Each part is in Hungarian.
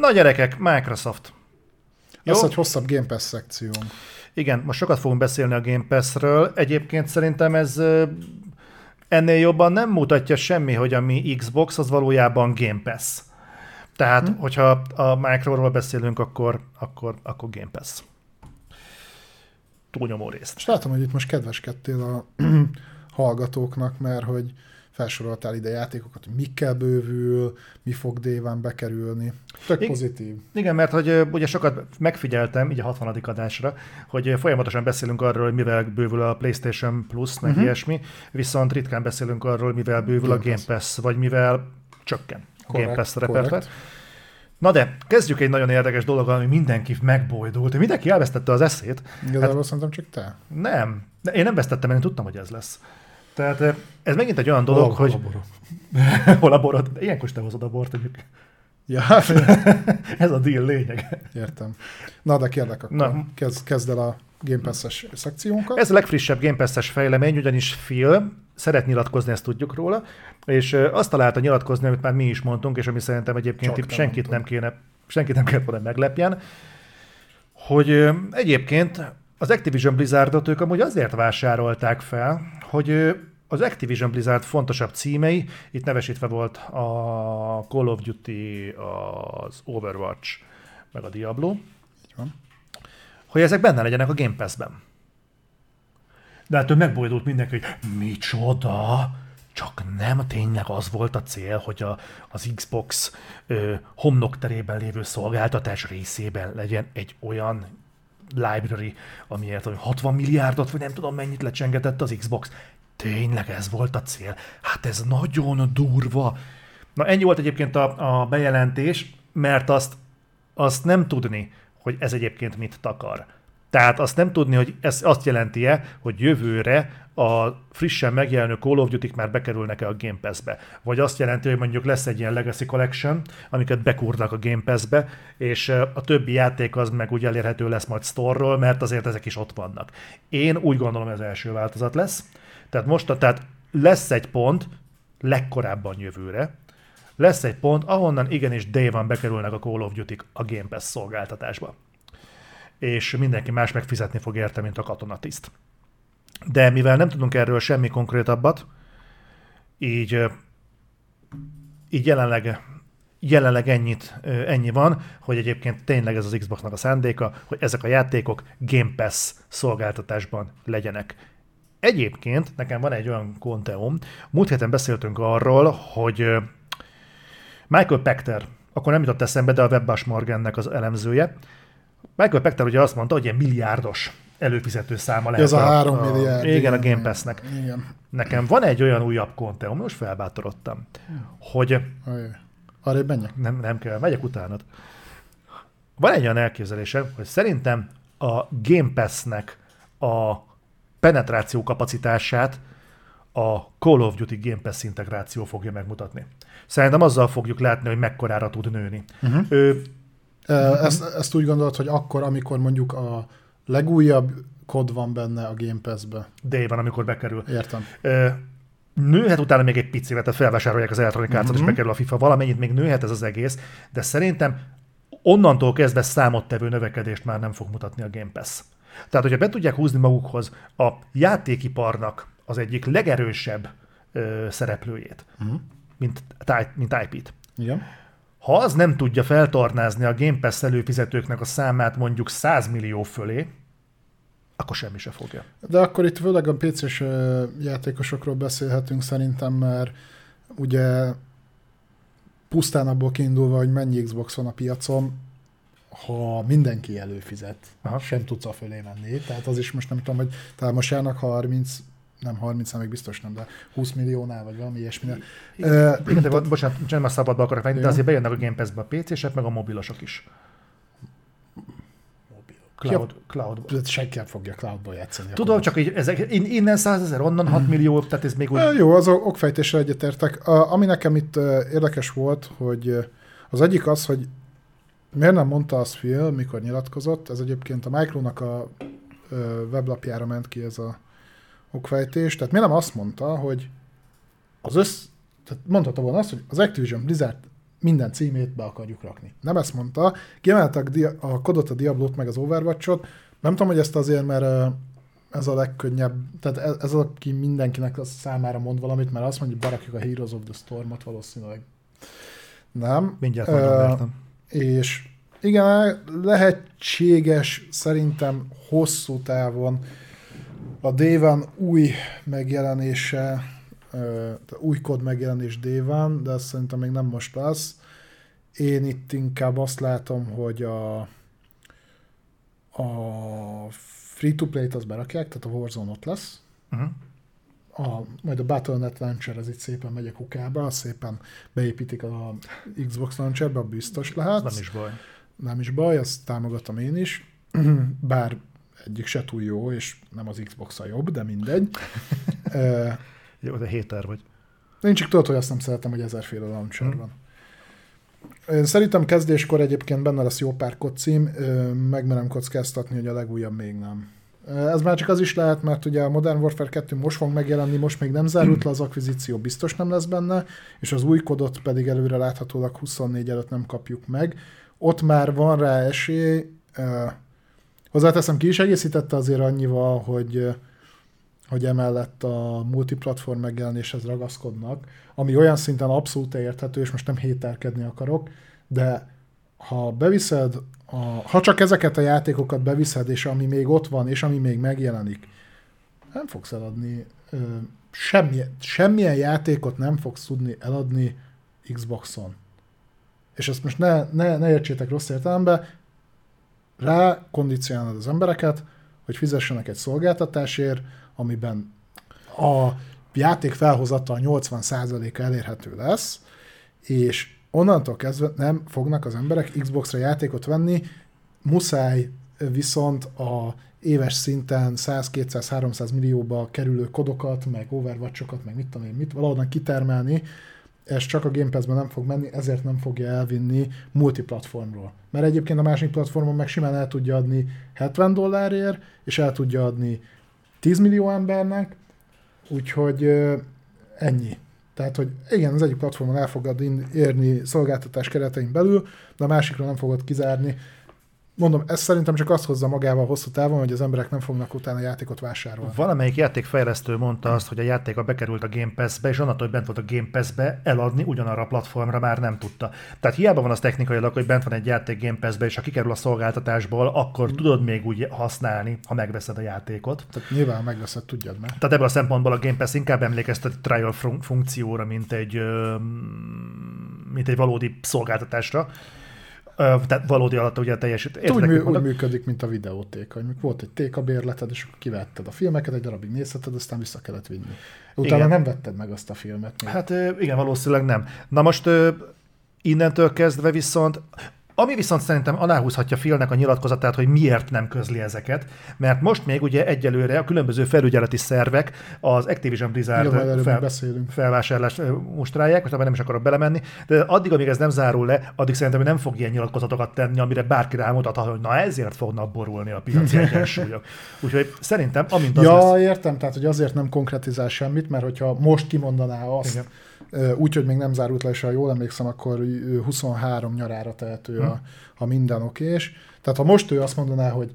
Na gyerekek, Microsoft. Ez egy hosszabb Game Pass szekciónk. Igen, most sokat fogunk beszélni a Game Pass-ről. Egyébként szerintem ez ennél jobban nem mutatja semmi, hogy a mi Xbox az valójában Game Pass. Tehát, hm. hogyha a Microról beszélünk, akkor, akkor, akkor Game Pass. Túlnyomó részt. És látom, hogy itt most kedveskedtél a hallgatóknak, mert hogy felsoroltál ide játékokat, hogy mikkel bővül, mi fog déván bekerülni. Tök I- pozitív. Igen, mert hogy ugye sokat megfigyeltem, így a 60. adásra, hogy folyamatosan beszélünk arról, hogy mivel bővül a PlayStation Plus, meg uh-huh. ilyesmi, viszont ritkán beszélünk arról, mivel bővül Game a Game Pass, vagy mivel csökken a Game Pass repertoár. Na de, kezdjük egy nagyon érdekes dolog, ami mindenki megbojdult. Mindenki elvesztette az eszét. Igazából hát, szerintem csak te. Nem. Én nem vesztettem, én tudtam, hogy ez lesz. Tehát ez megint egy olyan dolog, hol, hogy... Hol a borod? Ilyenkor te hozod a bort, mondjuk. Ja. ez a deal lényeg. Értem. Na, de kérlek, akkor Na. Kezd, kezd el a Game Pass-es szekciónkat. Ez a legfrissebb Game Pass-es fejlemény, ugyanis Phil szeret nyilatkozni, ezt tudjuk róla, és azt találta nyilatkozni, amit már mi is mondtunk, és ami szerintem egyébként itt senkit nem kéne, senkit nem kellett volna meglepjen, hogy egyébként az Activision Blizzardot ők amúgy azért vásárolták fel, hogy az Activision Blizzard fontosabb címei, itt nevesítve volt a Call of Duty, az Overwatch, meg a Diablo, hogy ezek benne legyenek a Game Pass-ben. De hát ő megbojdult mindenki, hogy micsoda, csak nem tényleg az volt a cél, hogy a, az Xbox ö, homlokterében lévő szolgáltatás részében legyen egy olyan library, amiért 60 milliárdot, vagy nem tudom mennyit lecsengetett az Xbox. Tényleg ez volt a cél? Hát ez nagyon durva. Na ennyi volt egyébként a, a bejelentés, mert azt, azt nem tudni, hogy ez egyébként mit takar. Tehát azt nem tudni, hogy ez azt jelenti-e, hogy jövőre a frissen megjelenő Call of Duty már bekerülnek-e a Game Pass-be. Vagy azt jelenti, hogy mondjuk lesz egy ilyen Legacy Collection, amiket bekurnak a Game Pass-be, és a többi játék az meg úgy elérhető lesz majd store mert azért ezek is ott vannak. Én úgy gondolom, ez első változat lesz. Tehát most, tehát lesz egy pont, legkorábban jövőre, lesz egy pont, ahonnan igenis day van bekerülnek a Call of Duty a Game Pass szolgáltatásba és mindenki más megfizetni fog érte, mint a katonatiszt. De mivel nem tudunk erről semmi konkrétabbat, így, így jelenleg, jelenleg ennyit, ennyi van, hogy egyébként tényleg ez az Xboxnak a szándéka, hogy ezek a játékok Game Pass szolgáltatásban legyenek. Egyébként nekem van egy olyan konteum, múlt héten beszéltünk arról, hogy Michael Pechter, akkor nem jutott eszembe, de a Webbas Morgannek az elemzője, Michael Pechter ugye azt mondta, hogy ilyen milliárdos előfizető száma lehet. Ez a három milliárd. Igen, igen, a Game Pass-nek. Igen. Nekem van egy olyan újabb konteum, most felbátorodtam, hogy... Arra menjek? Nem, nem kell, megyek utánad. Van egy olyan elképzelésem, hogy szerintem a Game Pass-nek a penetráció kapacitását a Call of Duty Game Pass integráció fogja megmutatni. Szerintem azzal fogjuk látni, hogy mekkorára tud nőni. Uh-huh. Ő ezt, ezt úgy gondolod, hogy akkor, amikor mondjuk a legújabb kod van benne a Game Pass-be. De van, amikor bekerül. Értem. Nőhet utána még egy picivel, tehát felvásárolják az Electronic Arts-ot, uh-huh. és mhm. bekerül a FIFA, valamennyit még nőhet ez az egész, de szerintem onnantól kezdve számottevő növekedést már nem fog mutatni a Game Pass. Tehát, hogyha be tudják húzni magukhoz a játékiparnak az egyik legerősebb ö, szereplőjét, uh-huh. mint, mint IP-t, Igen ha az nem tudja feltornázni a Game Pass előfizetőknek a számát mondjuk 100 millió fölé, akkor semmi se fogja. De akkor itt főleg a PC-s játékosokról beszélhetünk szerintem, mert ugye pusztán abból kiindulva, hogy mennyi Xbox van a piacon, ha mindenki előfizet, Aha. sem tudsz a fölé menni. Tehát az is most nem tudom, hogy talán most járnak 30 nem 30 még biztos nem, de 20 milliónál, vagy valami ilyesmi. Igen, uh, de, bocsánat, nem a szabadba akarok venni, de azért bejönnek a Game Pass-be a PC-sek, meg a mobilosok is. Cloud, ja, cloud. Senki nem fogja cloudba játszani. Tudom, csak így, ezek, innen 100 ezer, onnan 6 millió, tehát ez még úgy... Jó, az okfejtésre egyetértek. Ami nekem itt érdekes volt, hogy az egyik az, hogy miért nem mondta azt Phil, mikor nyilatkozott, ez egyébként a Micronak a weblapjára ment ki ez a okfejtés. Tehát miért nem azt mondta, hogy az össz... Tehát mondhatta volna azt, hogy az Activision Blizzard minden címét be akarjuk rakni. Nem ezt mondta, kiemeltek a kodot, a Diablot, meg az Overwatch-ot, nem tudom, hogy ezt azért, mert ez a legkönnyebb, tehát ez, ez az, aki mindenkinek a számára mond valamit, mert azt mondja, hogy barakjuk a Heroes of the Stormot valószínűleg. Nem. Mindjárt uh, És igen, lehetséges szerintem hosszú távon a Dévan új megjelenése, új kód megjelenés Dévan, de azt szerintem még nem most lesz. Én itt inkább azt látom, hogy a, a free-to-play-t az berakják, tehát a Warzone ott lesz. Uh-huh. A, majd a Battle.net Launcher az itt szépen megy a kukába, szépen beépítik a Xbox Launcherbe, biztos lehet. nem is baj nem is baj, azt támogatom én is, bár egyik se túl jó, és nem az xbox a jobb, de mindegy. jó, de héter vagy. Én csak tudod, hogy azt nem szeretem, hogy ezerféle launcher hmm. van. Én szerintem kezdéskor egyébként benne lesz jó pár cím, megmerem kockáztatni, hogy a legújabb még nem. Ez már csak az is lehet, mert ugye a Modern Warfare 2 most fog megjelenni, most még nem zárult le az akvizíció, biztos nem lesz benne, és az új kodot pedig előre láthatólag 24 előtt nem kapjuk meg ott már van rá esély. Hozzáteszem, ki is egészítette azért annyival, hogy, hogy emellett a multiplatform megjelenéshez ragaszkodnak, ami olyan szinten abszolút érthető, és most nem héterkedni akarok, de ha beviszed, a, ha csak ezeket a játékokat beviszed, és ami még ott van, és ami még megjelenik, nem fogsz eladni semmi, semmilyen játékot nem fogsz tudni eladni Xboxon. És ezt most ne, ne, ne értsétek rossz értelembe, rá kondicionálod az embereket, hogy fizessenek egy szolgáltatásért, amiben a játék felhozata a 80%-a elérhető lesz, és onnantól kezdve nem fognak az emberek Xbox-ra játékot venni, muszáj viszont a éves szinten 100-200-300 millióba kerülő kodokat, meg overwatch meg mit tudom én, mit valahonnan kitermelni, ez csak a Game Pass-ben nem fog menni, ezért nem fogja elvinni multiplatformról. Mert egyébként a másik platformon meg simán el tudja adni 70 dollárért, és el tudja adni 10 millió embernek, úgyhogy ennyi. Tehát, hogy igen, az egyik platformon el fogad érni szolgáltatás keretein belül, de a másikra nem fogod kizárni, Mondom, ez szerintem csak azt hozza magával hosszú távon, hogy az emberek nem fognak utána játékot vásárolni. Valamelyik játékfejlesztő mondta azt, hogy a játék a bekerült a Game Pass-be, és onnantól, hogy bent volt a Game Pass-be, eladni ugyanarra a platformra már nem tudta. Tehát hiába van az technikailag, hogy bent van egy játék Game Pass-be, és ha kikerül a szolgáltatásból, akkor mm. tudod még úgy használni, ha megveszed a játékot. Tehát nyilván megveszed, tudjad meg. Tehát ebből a szempontból a Game Pass inkább emlékeztet egy trial funkcióra, mint egy, mint egy valódi szolgáltatásra tehát valódi alatt ugye teljesít. Értek, úgy, mű, úgy működik, mint a videótéka, volt egy téka bérleted, és kivetted a filmeket, egy darabig nézheted, aztán vissza kellett vinni. Utána igen. nem vetted meg azt a filmet. Még. Hát igen, valószínűleg nem. Na most innentől kezdve viszont ami viszont szerintem aláhúzhatja Philnek a nyilatkozatát, hogy miért nem közli ezeket, mert most még ugye egyelőre a különböző felügyeleti szervek az Activision Blizzard Igen, fel, felvásárlást mustrálják, most abban nem is akarok belemenni, de addig, amíg ez nem zárul le, addig szerintem nem fog ilyen nyilatkozatokat tenni, amire bárki rámutat, hogy na ezért fognak borulni a piaci egyensúlyok. Úgyhogy szerintem, amint az Ja, lesz... értem, tehát hogy azért nem konkretizál semmit, mert hogyha most kimondaná azt, Igen Úgyhogy még nem zárult le, és ha jól emlékszem, akkor 23 nyarára tehető hmm. a, minden okés. Tehát ha most ő azt mondaná, hogy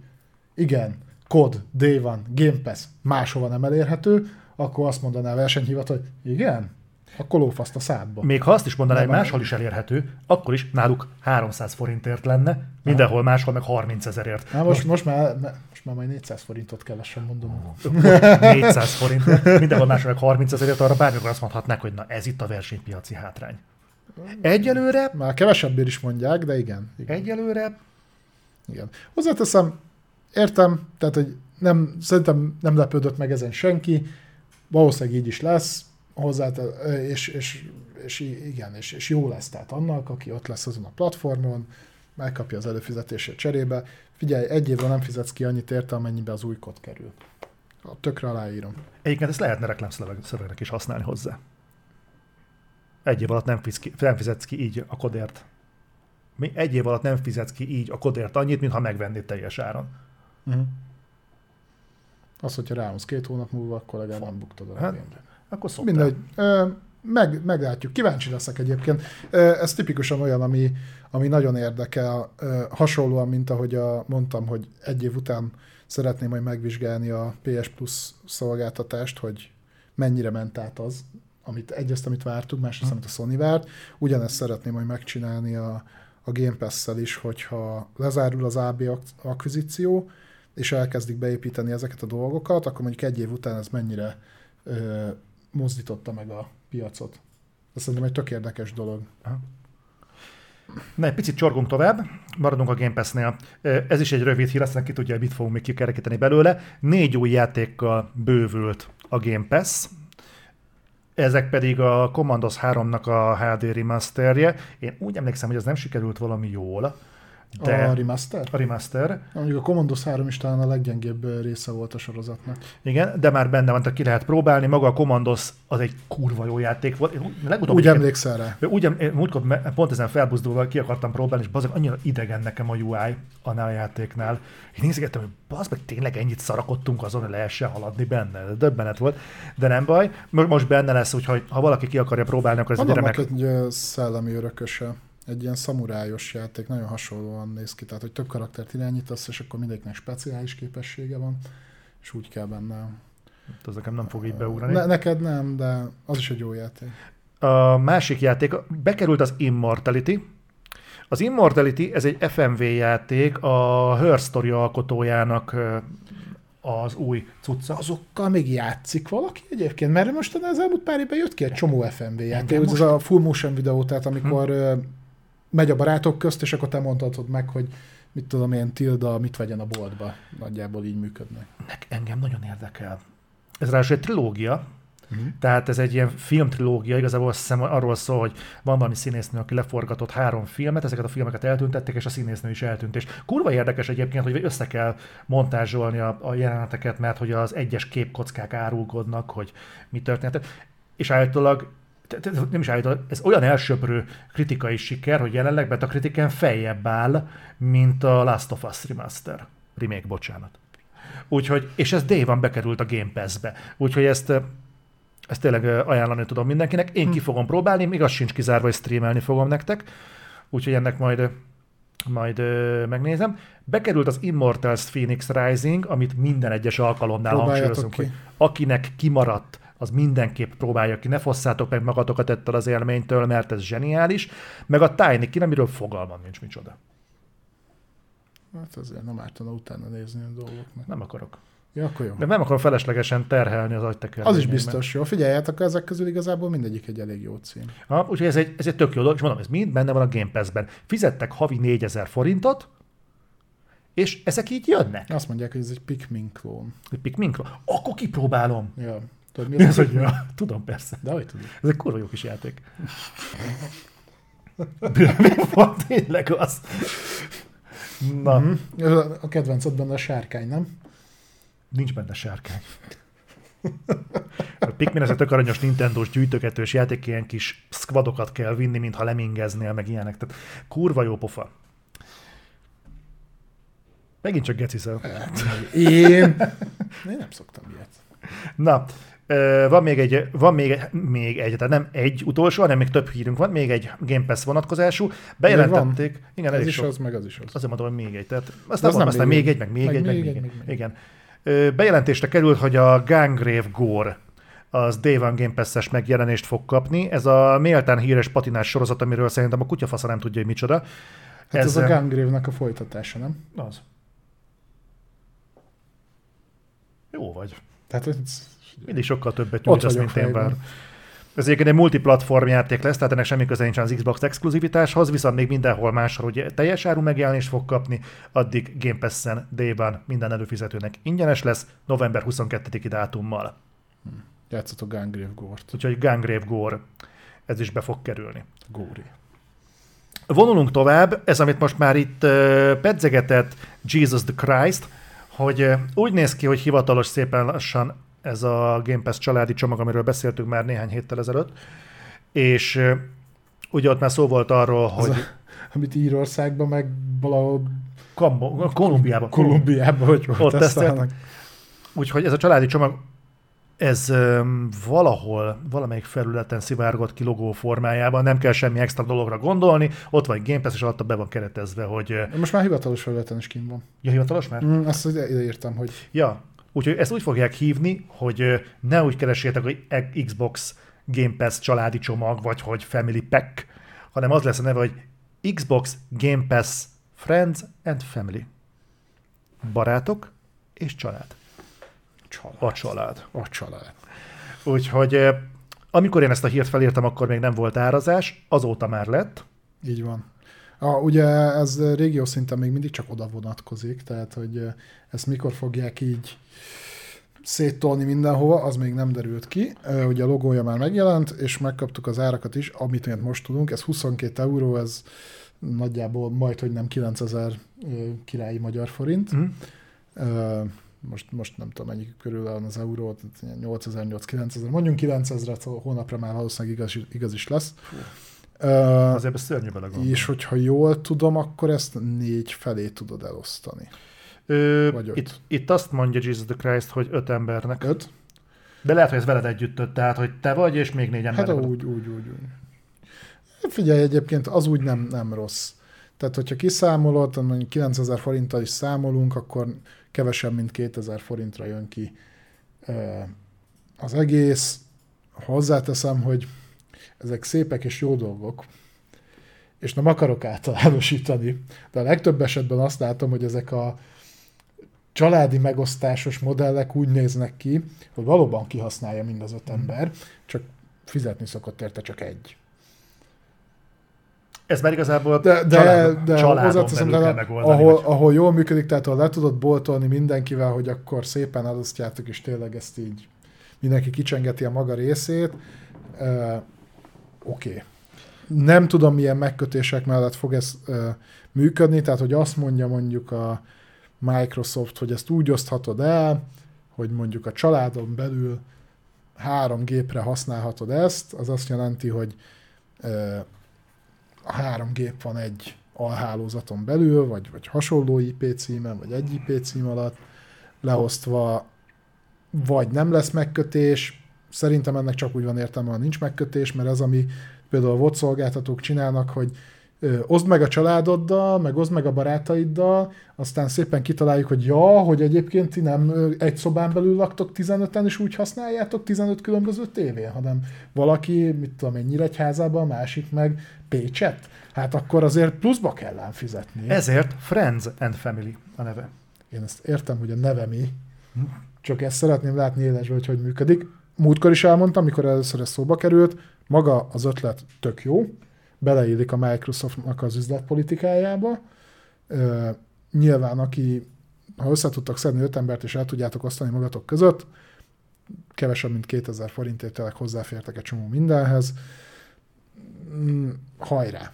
igen, kod, Day van, Game Pass máshova nem elérhető, akkor azt mondaná a versenyhivatal, hogy igen, akkor lófaszt a szádba. Még ha azt is mondaná, hogy máshol is elérhető, akkor is náluk 300 forintért lenne, mindenhol máshol meg 30 ezerért. Na most, most, már, most már majd 400 forintot kevesen mondom. 400 forintért, mindenhol máshol meg 30 ezerért, arra bármikor azt mondhatnák, hogy na ez itt a versenypiaci hátrány. Egyelőre... Már kevesebbért is mondják, de igen. igen. Egyelőre... Igen. Hozzáteszem, értem, tehát, hogy nem, szerintem nem lepődött meg ezen senki, valószínűleg így is lesz, hozzá, és, és, és igen, és, és jó lesz tehát annak, aki ott lesz azon a platformon, megkapja az előfizetését cserébe. Figyelj, egy évre nem fizetsz ki annyit érte, amennyibe az új kod kerül. A tökre aláírom. Egyébként ezt lehetne reklámszövegnek is használni hozzá. Egy év alatt nem, fizetsz ki, nem fizetsz ki így a kodért. Mi egy év alatt nem fizetsz ki így a kodért annyit, mintha megvennéd teljes áron. Uh-huh. Az, hogyha rához két hónap múlva, akkor legalább nem buktad a hát, akkor szoktál. Mindegy. meg, meglátjuk. Kíváncsi leszek egyébként. Ez tipikusan olyan, ami, ami nagyon érdekel, hasonlóan, mint ahogy a, mondtam, hogy egy év után szeretném majd megvizsgálni a PS Plus szolgáltatást, hogy mennyire ment át az, amit egyrészt, amit vártunk, másrészt, amit a Sony várt. Ugyanezt szeretném majd megcsinálni a, a Game Pass-szel is, hogyha lezárul az AB akvizíció, és elkezdik beépíteni ezeket a dolgokat, akkor mondjuk egy év után ez mennyire ö, mozdította meg a piacot. Ez szerintem egy tök érdekes dolog. Aha. Na, egy picit csorgunk tovább, maradunk a Game Pass-nél. Ez is egy rövid hír, aztán ki tudja, mit fogunk még kikerekíteni belőle. Négy új játékkal bővült a Game Pass, ezek pedig a Commandos 3-nak a HD remasterje. Én úgy emlékszem, hogy ez nem sikerült valami jól, de a remaster? A remaster. Mondjuk a Commandos 3 is talán a leggyengébb része volt a sorozatnak. Igen, de már benne van, tehát ki lehet próbálni. Maga a Commandos az egy kurva jó játék volt. legutóbb úgy emlékszel rá. Úgy, múltkor pont ezen felbuzdulva ki akartam próbálni, és bazeg annyira idegen nekem a UI annál a játéknál. Én nézegettem, hogy bazd meg tényleg ennyit szarakodtunk azon, hogy lehessen haladni benne. Döbbenet volt, de nem baj. Most benne lesz, úgyhogy ha valaki ki akarja próbálni, akkor ez egy remek... egy szellemi örököse egy ilyen szamurájos játék, nagyon hasonlóan néz ki, tehát hogy több karaktert irányítasz, és akkor mindegyiknek speciális képessége van, és úgy kell benne. Hát az nekem nem fog így beugrani. Ne, neked nem, de az is egy jó játék. A másik játék, bekerült az Immortality. Az Immortality, ez egy FMV játék, a Her Story alkotójának az új cucca. Azokkal még játszik valaki egyébként? Mert most az elmúlt pár évben jött ki egy csomó FMV játék. Ez most... a full motion videó, tehát amikor hm megy a barátok közt, és akkor te mondhatod meg, hogy mit tudom én, Tilda mit vegyen a boltba. Nagyjából így működnek. Nek, engem nagyon érdekel. Ez ráadásul egy trilógia, Uh-huh. Tehát ez egy ilyen filmtrilógia, igazából azt hiszem arról szól, hogy van valami színésznő, aki leforgatott három filmet, ezeket a filmeket eltüntették, és a színésznő is eltűnt. És kurva érdekes egyébként, hogy össze kell montázsolni a, a jeleneteket, mert hogy az egyes képkockák árulkodnak, hogy mi történt. És állítólag nem is állítom, ez olyan elsöprő kritikai siker, hogy jelenleg Betakritiken feljebb áll, mint a Last of Us Remaster. Remake, bocsánat. Úgyhogy, és ez day van bekerült a Game Pass-be. Úgyhogy ezt, ezt tényleg ajánlani tudom mindenkinek. Én hm. ki fogom próbálni, még az sincs kizárva, hogy streamelni fogom nektek. Úgyhogy ennek majd majd ö, megnézem. Bekerült az Immortals Phoenix Rising, amit minden egyes alkalomnál hangsúlyozunk, hogy akinek kimaradt az mindenképp próbálja ki, ne fosszátok meg magatokat ettől az élménytől, mert ez zseniális, meg a Tiny Kin, amiről fogalmam nincs micsoda. Hát azért nem ártana utána nézni a dolgoknak. Nem akarok. Ja, akkor jó. De nem akarom feleslegesen terhelni az agytekerét. Az is biztos jó. Figyeljetek, ezek közül igazából mindegyik egy elég jó cím. Ha, úgyhogy ez egy, ez egy tök jó dolog, és mondom, ez mind benne van a Game Pass-ben. Fizettek havi 4000 forintot, és ezek így jönnek. Azt mondják, hogy ez egy Pikmin klón. Egy Pikmin klón? Akkor kipróbálom. Ja. Tudod, mi az, hogy ja, tudom persze. De hogy tudod? Ez egy kurva jó kis játék. Mi van tényleg az? Na. Mm-hmm. A kedvenced benne a sárkány, nem? Nincs benne sárkány. A Pikmin ez a tök aranyos Nintendo-s gyűjtögetős játék, ilyen kis squadokat kell vinni, mintha lemingeznél, meg ilyenek. Tehát kurva jó pofa. Megint csak geciszel. Én? Én nem szoktam ilyet. Na, van még egy, van még, egy, még egy, tehát nem egy utolsó, hanem még több hírünk van, még egy Game Pass vonatkozású. Bejelentették. Igen, ez is sok. az, meg az is az. Azért mondom, hogy még egy. Tehát aztán van, aztán még egy, meg még meg egy, meg még, egy. Még, még. Igen. Bejelentésre került, hogy a Gangrave Gore az Day One Game Pass-es megjelenést fog kapni. Ez a méltán híres patinás sorozat, amiről szerintem a kutyafasza nem tudja, hogy micsoda. Hát ez, ez a Gangrave-nek a folytatása, nem? Az. Jó vagy. Tehát ez mindig sokkal többet nyújtasz, mint én vár. Ez egyébként egy multiplatform játék lesz, tehát ennek semmi köze nincs az Xbox exkluzivitáshoz, viszont még mindenhol máshol ugye teljes áru megjelenést fog kapni, addig Game Pass-en D-ban minden előfizetőnek ingyenes lesz, november 22-i dátummal. Hm. Játszott a Gungrave Gore-t. Úgyhogy Gungrave Gore, ez is be fog kerülni. Góri. Vonulunk tovább, ez amit most már itt uh, pedzegetett Jesus the Christ, hogy uh, úgy néz ki, hogy hivatalos szépen lassan ez a Game Pass családi csomag, amiről beszéltünk már néhány héttel ezelőtt, és ugye ott már szó volt arról, az hogy... A, amit Írországban, meg valahol... Kambo, Kolumbiában. Kolumbiában, hogy ott tesztelnek. Úgyhogy ez a családi csomag ez um, valahol, valamelyik felületen szivárgott ki logó formájában, nem kell semmi extra dologra gondolni, ott van egy Game Pass, és alatta be van keretezve, hogy... Most már hivatalos felületen is kint van. Ja, hivatalos már? Mm, azt ide írtam, hogy... Ja, úgyhogy ezt úgy fogják hívni, hogy ne úgy keressétek, hogy Xbox Game Pass családi csomag, vagy hogy Family Pack, hanem az lesz a neve, hogy Xbox Game Pass Friends and Family. Barátok és család. Család. A család. A család. Úgyhogy amikor én ezt a hírt felírtam, akkor még nem volt árazás, azóta már lett. Így van. A, ugye ez régió szinten még mindig csak oda vonatkozik, tehát hogy ezt mikor fogják így széttolni mindenhova, az még nem derült ki. Ugye a logója már megjelent, és megkaptuk az árakat is, amit most tudunk, ez 22 euró, ez nagyjából majd, hogy nem 9000 királyi magyar forint. Mm. Most, most nem tudom, mennyi körül van az euró, 8000-9000, mondjunk 9000 hónapra már valószínűleg igaz, igaz is lesz. Fú. Uh, Azért ez szörnyű És hogyha jól tudom, akkor ezt négy felé tudod elosztani. Ö, Vagy itt, itt azt mondja Jesus the Christ, hogy öt embernek. Öt? De lehet, hogy ez veled együtt öt, tehát hogy te vagy, és még négy ember. Hát úgy, úgy, úgy, úgy. Figyelj, egyébként az úgy nem, nem rossz. Tehát, hogyha kiszámolod, mondjuk 9000 forinttal is számolunk, akkor kevesebb, mint 2000 forintra jön ki az egész. Hozzáteszem, hogy ezek szépek és jó dolgok, és nem akarok általánosítani, de a legtöbb esetben azt látom, hogy ezek a családi megosztásos modellek úgy néznek ki, hogy valóban kihasználja mind az öt hmm. ember, csak fizetni szokott érte csak egy. Ez már igazából de, de, családon, de családon belül kell megoldani. Ahol, vagy... ahol jól működik, tehát ahol le tudod boltolni mindenkivel, hogy akkor szépen elosztjátok, és tényleg ezt így mindenki kicsengeti a maga részét, oké. Okay. Nem tudom, milyen megkötések mellett fog ez uh, működni, tehát hogy azt mondja mondjuk a Microsoft, hogy ezt úgy oszthatod el, hogy mondjuk a családon belül három gépre használhatod ezt, az azt jelenti, hogy uh, a három gép van egy alhálózaton belül, vagy, vagy hasonló IP címen, vagy egy IP cím alatt leosztva, vagy nem lesz megkötés. Szerintem ennek csak úgy van értelme, ha nincs megkötés, mert ez, ami például a VOD szolgáltatók csinálnak, hogy oszd meg a családoddal, meg oszd meg a barátaiddal, aztán szépen kitaláljuk, hogy ja, hogy egyébként ti nem egy szobán belül laktok 15-en, és úgy használjátok 15 különböző tévén, hanem valaki, mit tudom egy Nyíregyházában, másik meg Pécset, hát akkor azért pluszba kell ám fizetni. Ezért Friends and Family a neve. Én ezt értem, hogy a neve mi, csak ezt szeretném látni élesbe, hogy hogy működik. Múltkor is elmondtam, mikor először ez szóba került, maga az ötlet tök jó, beleillik a Microsoftnak az üzletpolitikájába. Nyilván, aki, ha össze tudtak szedni öt embert, és el tudjátok osztani magatok között, kevesebb, mint 2000 forintért tényleg hozzáfértek egy csomó mindenhez. Mm, hajrá!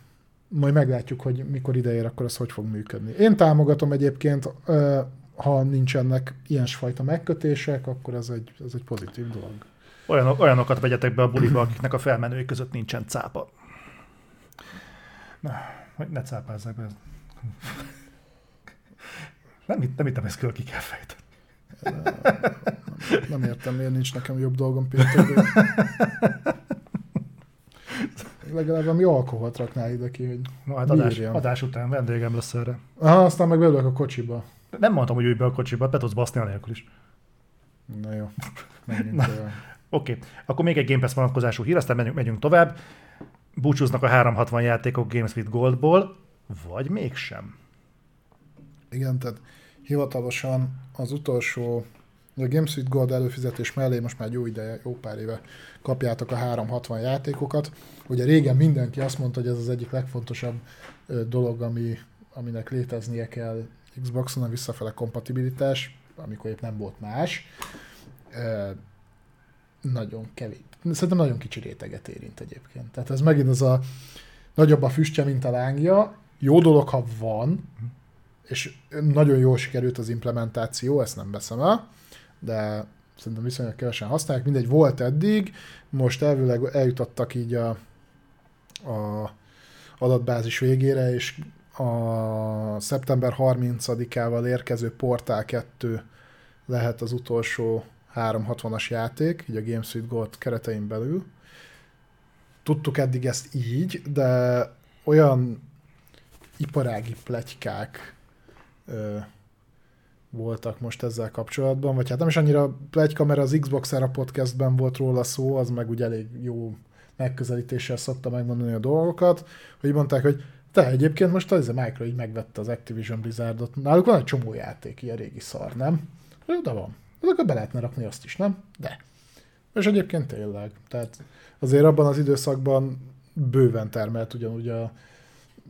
Majd meglátjuk, hogy mikor ideér, akkor ez hogy fog működni. Én támogatom egyébként, ha nincsenek ilyesfajta megkötések, akkor ez egy, ez egy pozitív dolog. Olyan, olyanokat vegyetek be a buliba, akiknek a felmenői között nincsen cápa. Na, hogy ne cápázzák be. Nem, nem hittem, ezt ki kell fejteni. Nem, nem értem, miért nincs nekem jobb dolgom, Péter. Legalább valami alkoholt raknál ide ki, hogy no, hát adás, adás, után vendégem lesz erre. Aha, aztán meg beülök a kocsiba. Nem mondtam, hogy ülj be a kocsiba, be tudsz baszni nélkül is. Na jó. Oké, okay. akkor még egy Game Pass vonatkozású hír, aztán megyünk, megyünk tovább. Búcsúznak a 360 játékok Games with Goldból, vagy mégsem? Igen, tehát hivatalosan az utolsó a Games with Gold előfizetés mellé most már jó ideje, jó pár éve kapjátok a 360 játékokat. Ugye régen mindenki azt mondta, hogy ez az egyik legfontosabb dolog, ami, aminek léteznie kell Xboxon, a visszafele kompatibilitás, amikor épp nem volt más. Nagyon kevés. Szerintem nagyon kicsi réteget érint egyébként. Tehát ez megint az a nagyobb a füstje, mint a lángja. Jó dolog, ha van, és nagyon jól sikerült az implementáció, ezt nem veszem el, de szerintem viszonylag kevesen használják, mindegy, volt eddig, most elvileg eljutottak így a, a adatbázis végére, és a szeptember 30-ával érkező Portál 2 lehet az utolsó 360-as játék, így a Game Suite Gold keretein belül. Tudtuk eddig ezt így, de olyan iparági plegykák ö, voltak most ezzel kapcsolatban, vagy hát nem is annyira plegyka, mert az Xbox Era podcastben volt róla szó, az meg ugye elég jó megközelítéssel szokta megmondani a dolgokat, hogy mondták, hogy te egyébként most az a Micro így megvette az Activision Blizzardot. Náluk van egy csomó játék, ilyen régi szar, nem? De van. Akkor be lehetne rakni azt is, nem? De. És egyébként tényleg. Tehát azért abban az időszakban bőven termelt ugyanúgy a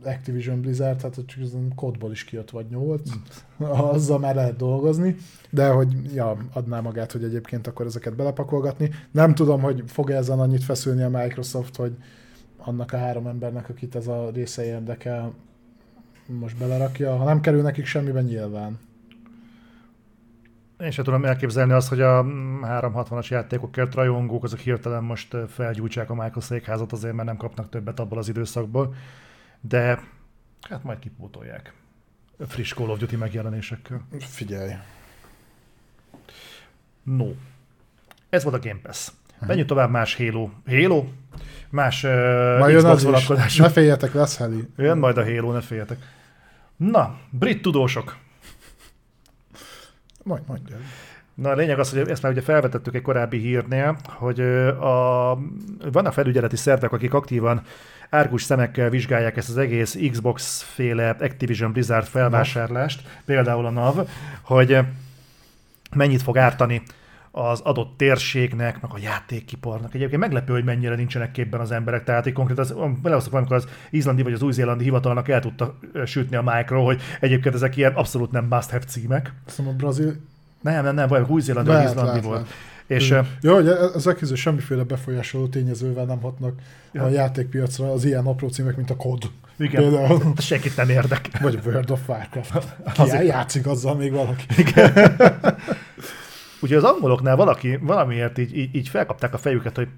Activision Blizzard, hát csak az kodból is kijött vagy nyolc, azzal már lehet dolgozni, de hogy ja, adná magát, hogy egyébként akkor ezeket belepakolgatni. Nem tudom, hogy fog -e ezen annyit feszülni a Microsoft, hogy annak a három embernek, akit ez a része érdekel, most belerakja. Ha nem kerül nekik semmiben, nyilván. Én sem tudom elképzelni azt, hogy a 360-as játékokért rajongók azok hirtelen most felgyújtsák a Michael székházat azért, mert nem kapnak többet abból az időszakból, de hát majd kipótolják. Friss Call of Duty megjelenésekkel. Figyelj. No. Ez volt a Game Pass. Menjünk tovább más Halo. Halo? Más uh, Xbox vonatkozású. Ne féljetek, lesz Heli. Jön majd a Halo, ne féljetek. Na, brit tudósok. Majd, mondja. Na a lényeg az, hogy ezt már ugye felvetettük egy korábbi hírnél, hogy a, vannak felügyeleti szervek, akik aktívan árgus szemekkel vizsgálják ezt az egész Xbox-féle Activision Blizzard felvásárlást, például a NAV, hogy mennyit fog ártani az adott térségnek, meg a játékiparnak. Egyébként meglepő, hogy mennyire nincsenek képben az emberek. Tehát, konkrét az, belehoztak amikor az izlandi vagy az új-zélandi hivatalnak el tudta sütni a micro, hogy egyébként ezek ilyen abszolút nem must have címek. Azt a brazil... Nem, nem, nem, vagy új-zélandi vagy izlandi volt. Lehet. És, Jó, hogy ezek közül semmiféle befolyásoló tényezővel nem hatnak ja. a játékpiacra az ilyen apró címek, mint a kod. Igen, Például. senkit nem érdekel. Vagy World of Warcraft. Ki játszik azzal még valaki. Igen. Ugye az angoloknál valaki valamiért így, így, így felkapták a fejüket, hogy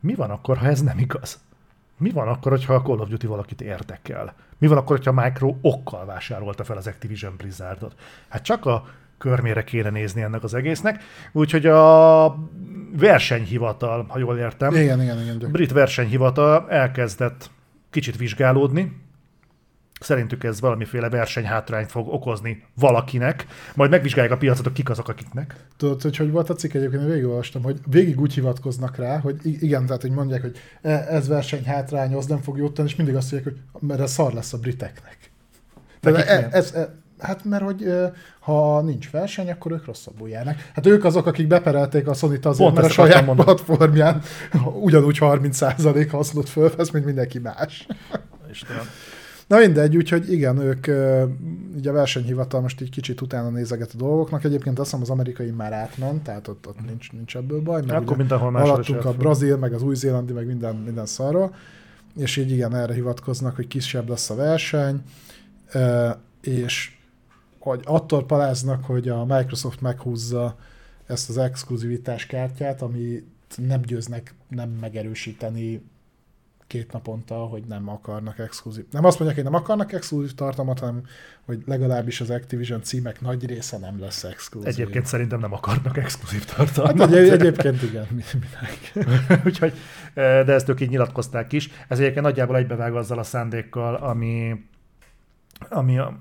mi van akkor, ha ez nem igaz? Mi van akkor, hogyha a Call of Duty valakit érdekel? Mi van akkor, hogyha a Micro okkal vásárolta fel az Activision Blizzardot? Hát csak a körmére kéne nézni ennek az egésznek. Úgyhogy a versenyhivatal, ha jól értem, igen, igen, igen, brit versenyhivatal elkezdett kicsit vizsgálódni, Szerintük ez valamiféle versenyhátrányt fog okozni valakinek, majd megvizsgálják a piacot, kik azok, akiknek. Tudod, hogy hogy volt a cikk egyébként, én végigolvastam, hogy végig úgy hivatkoznak rá, hogy igen, tehát hogy mondják, hogy e, ez versenyhátrány, az nem fog jót és mindig azt mondják, hogy mert ez szar lesz a briteknek. Tehát ez, ez, ez, Hát mert hogy ha nincs verseny, akkor ők rosszabbul járnak. Hát ők azok, akik beperelték a Sony-t azért, Pont mert a saját platformján ugyanúgy 30% hasznot fölvesz, mint mindenki más. Istenem. Na mindegy, úgyhogy igen, ők ugye a versenyhivatal most egy kicsit utána nézeget a dolgoknak. Egyébként azt hiszem az amerikai már átment, tehát ott, ott nincs, nincs ebből baj. Mert Akkor mindenhol más a brazil, meg az új-zélandi, meg minden, minden szarról. És így igen, erre hivatkoznak, hogy kisebb lesz a verseny, és hogy attól paláznak, hogy a Microsoft meghúzza ezt az exkluzivitás kártyát, ami nem győznek nem megerősíteni két naponta, hogy nem akarnak exkluzív. Nem azt mondják, hogy nem akarnak exkluzív tartalmat, hanem hogy legalábbis az Activision címek nagy része nem lesz exkluzív. Egyébként szerintem nem akarnak exkluzív tartalmat. Hát egy, egyébként igen, Úgyhogy, eh, de ezt ők így nyilatkozták is. Ez egyébként nagyjából egybevág azzal a szándékkal, ami, ami a,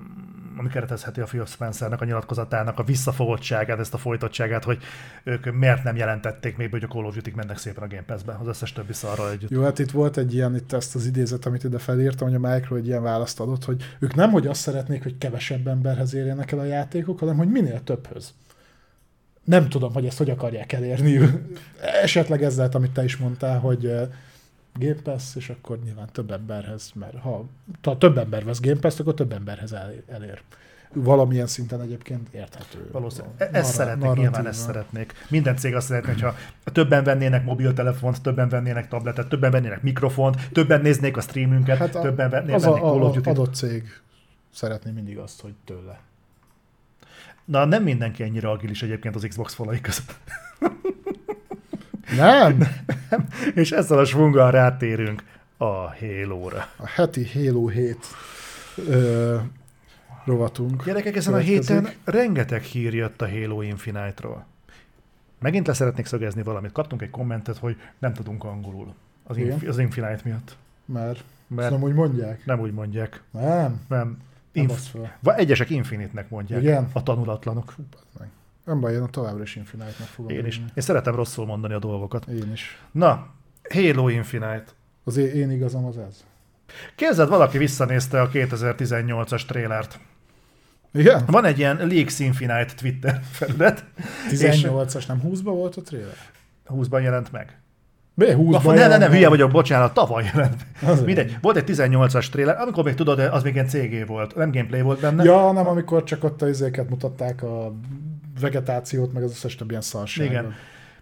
ami keretezheti a Phil Spencernek a nyilatkozatának a visszafogottságát, ezt a folytottságát, hogy ők miért nem jelentették még, hogy a Call of Duty mennek szépen a Game Pass-be, az összes többi szarral együtt. Jó, hát itt volt egy ilyen, itt ezt az idézet, amit ide felírtam, hogy a Micro egy ilyen választ adott, hogy ők nem, hogy azt szeretnék, hogy kevesebb emberhez érjenek el a játékok, hanem hogy minél többhöz. Nem tudom, hogy ezt hogy akarják elérni. Esetleg ez lehet, amit te is mondtál, hogy Game Pass, és akkor nyilván több emberhez, mert ha, ha több ember vesz Game Pass, akkor több emberhez elér. Valamilyen szinten egyébként érthető. Valószínűleg. Ezt szeretnék, nyilván ezt szeretnék. Minden cég azt szeretné, hogyha többen vennének mobiltelefont, többen vennének tabletet, többen vennének mikrofont, többen néznék a streamünket, hát a, többen vennének az a, Call of adott cég szeretné mindig azt, hogy tőle. Na, nem mindenki ennyire agilis egyébként az Xbox falai között. Nem? nem. És ezzel a svunggal rátérünk a Halo-ra. A heti Halo 7 ö, rovatunk. Gyerekek, ezen a héten rengeteg hír jött a Halo Infinite-ról. Megint leszeretnék szögezni valamit. Kaptunk egy kommentet, hogy nem tudunk angolul. Az, Igen. inf- az Infinite miatt. Mert, Mert nem úgy mondják? nem úgy mondják. Nem. Nem. Nem Inf- vagy egyesek Infinite-nek mondják. Igen? A tanulatlanok. Nem baj, én továbbra is Infinite-nek fogom Én is. írni. Én szeretem rosszul mondani a dolgokat. Én is. Na, Halo Infinite. Az én, én igazam az ez. Képzeld, valaki visszanézte a 2018-as trélert. Igen? Van egy ilyen Leaks Infinite Twitter felület. 18-as, nem 20-ban volt a trailer? 20-ban jelent meg. B, 20-ban Ne, ne, jelent ne, meg. hülye vagyok, bocsánat, tavaly jelent. Azért. Mindegy, volt egy 18-as trailer, amikor még tudod, az még ilyen CG volt, nem gameplay volt benne. Ja, nem, amikor csak ott a izéket mutatták, a vegetációt, meg az összes több ilyen szarságot. Igen.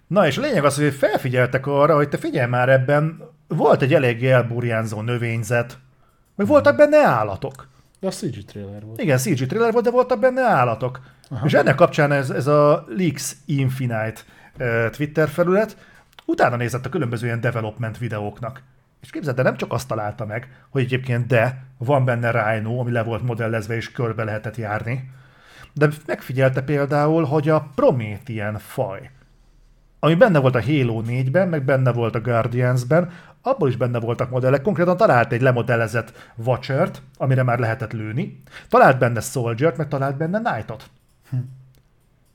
Na és a lényeg az, hogy felfigyeltek arra, hogy te figyelj már ebben, volt egy eléggé elburjánzó növényzet, meg voltak benne állatok. De a CG trailer volt. Igen, CG trailer volt, de voltak benne állatok. Aha. És ennek kapcsán ez, ez a Leaks Infinite Twitter felület utána nézett a különböző ilyen development videóknak. És képzeld, de nem csak azt találta meg, hogy egyébként de, van benne Rhino, ami le volt modellezve és körbe lehetett járni, de megfigyelte például, hogy a Promethean faj, ami benne volt a Halo 4-ben, meg benne volt a Guardians-ben, abból is benne voltak modellek. Konkrétan talált egy lemodellezett Watchert, amire már lehetett lőni, talált benne Soldier-t, meg talált benne Knight-ot.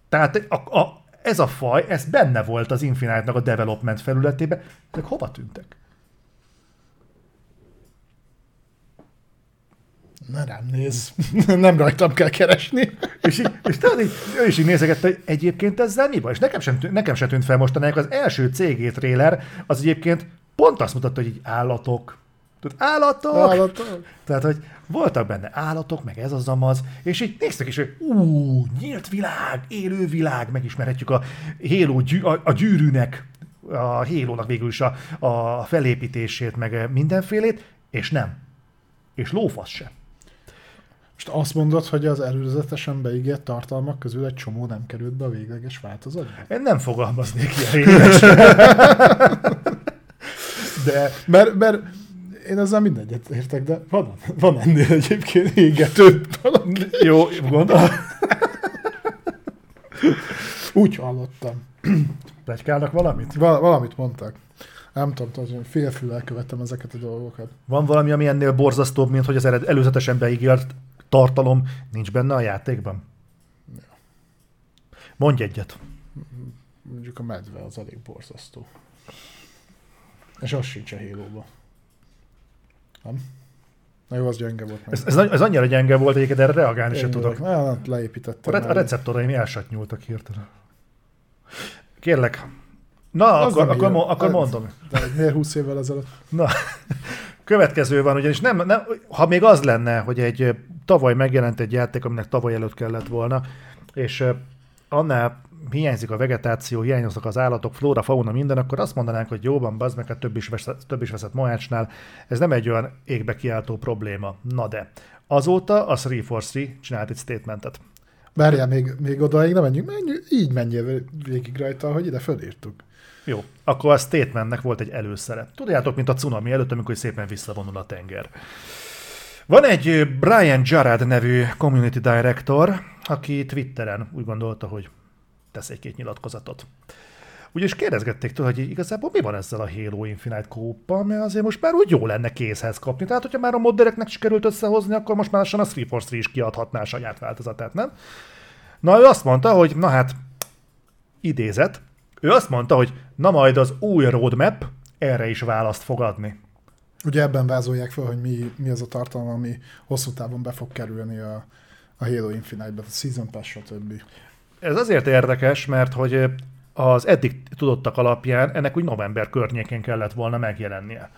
Tehát a, a, ez a faj, ez benne volt az Infinite-nak a development felületében, ezek hova tűntek? Na rám néz. nem rajtam kell keresni. És, így, és tudod, így, ő is így nézegette, hogy egyébként ezzel mi van? És nekem sem, tűnt- nekem sem tűnt fel mostanáig, az első CG trailer, az egyébként pont azt mutatta, hogy így állatok, Tudod, állatok! Állatok. Tehát, hogy voltak benne állatok, meg ez az amaz, és így néztek is, hogy ú, nyílt világ, élő világ, megismerhetjük a, Halo, gyű, a, a gyűrűnek, a halo végül is a, a felépítését, meg mindenfélét, és nem. És lófasz se. Most azt mondod, hogy az előzetesen beígért tartalmak közül egy csomó nem került be a végleges változatba? Én nem fogalmaznék ilyen. De, mert, mert én ezzel mindegyet értek, de van, van ennél egyébként égető dolog. Jó, gondol. Úgy hallottam. Plegykálnak valamit? Val- valamit mondtak. Nem tudom, hogy félfüllel követem ezeket a dolgokat. Van valami, ami ennél borzasztóbb, mint hogy az előzetesen beígért tartalom nincs benne a játékban? Mondj egyet. Mondjuk a medve az elég borzasztó. És az sincs a halo Nem? Na jó, az gyenge volt. meg. Ez, ez, ez annyira gyenge volt, egyébként erre reagálni sem Én tudok. tudok. Na, A, leépítettem. re- a receptoraim elsatnyúltak hirtelen. Kérlek. Na, Az akkor, akkor, akkor mondom. De miért 20 évvel ezelőtt? Na, következő van, ugyanis nem, nem, ha még az lenne, hogy egy tavaly megjelent egy játék, aminek tavaly előtt kellett volna, és annál hiányzik a vegetáció, hiányoznak az állatok, flóra, fauna, minden, akkor azt mondanánk, hogy jó van, bazd meg, hát több is, veszett, több is veszett Moácsnál. Ez nem egy olyan égbe kiáltó probléma. Na de, azóta a 343 csinált egy statementet. Várjál, még, még odaig nem menjünk, menjünk, így menjél végig rajta, hogy ide fölírtuk. Jó, akkor a statementnek volt egy előszere. Tudjátok, mint a cunami előtt, amikor szépen visszavonul a tenger. Van egy Brian Jarrad nevű community director, aki Twitteren úgy gondolta, hogy tesz egy-két nyilatkozatot. Ugyanis kérdezgették tőle, hogy igazából mi van ezzel a Halo Infinite kóppal, mert azért most már úgy jó lenne kézhez kapni. Tehát, hogyha már a moddereknek sikerült összehozni, akkor most már lassan a 343 is kiadhatná a saját változatát, nem? Na, ő azt mondta, hogy na hát, idézet, ő azt mondta, hogy na majd az új roadmap erre is választ fog adni. Ugye ebben vázolják fel, hogy mi, mi az a tartalom, ami hosszú távon be fog kerülni a, a Halo Infinite-be, a Season Pass, stb. Ez azért érdekes, mert hogy az eddig tudottak alapján ennek úgy november környékén kellett volna megjelennie.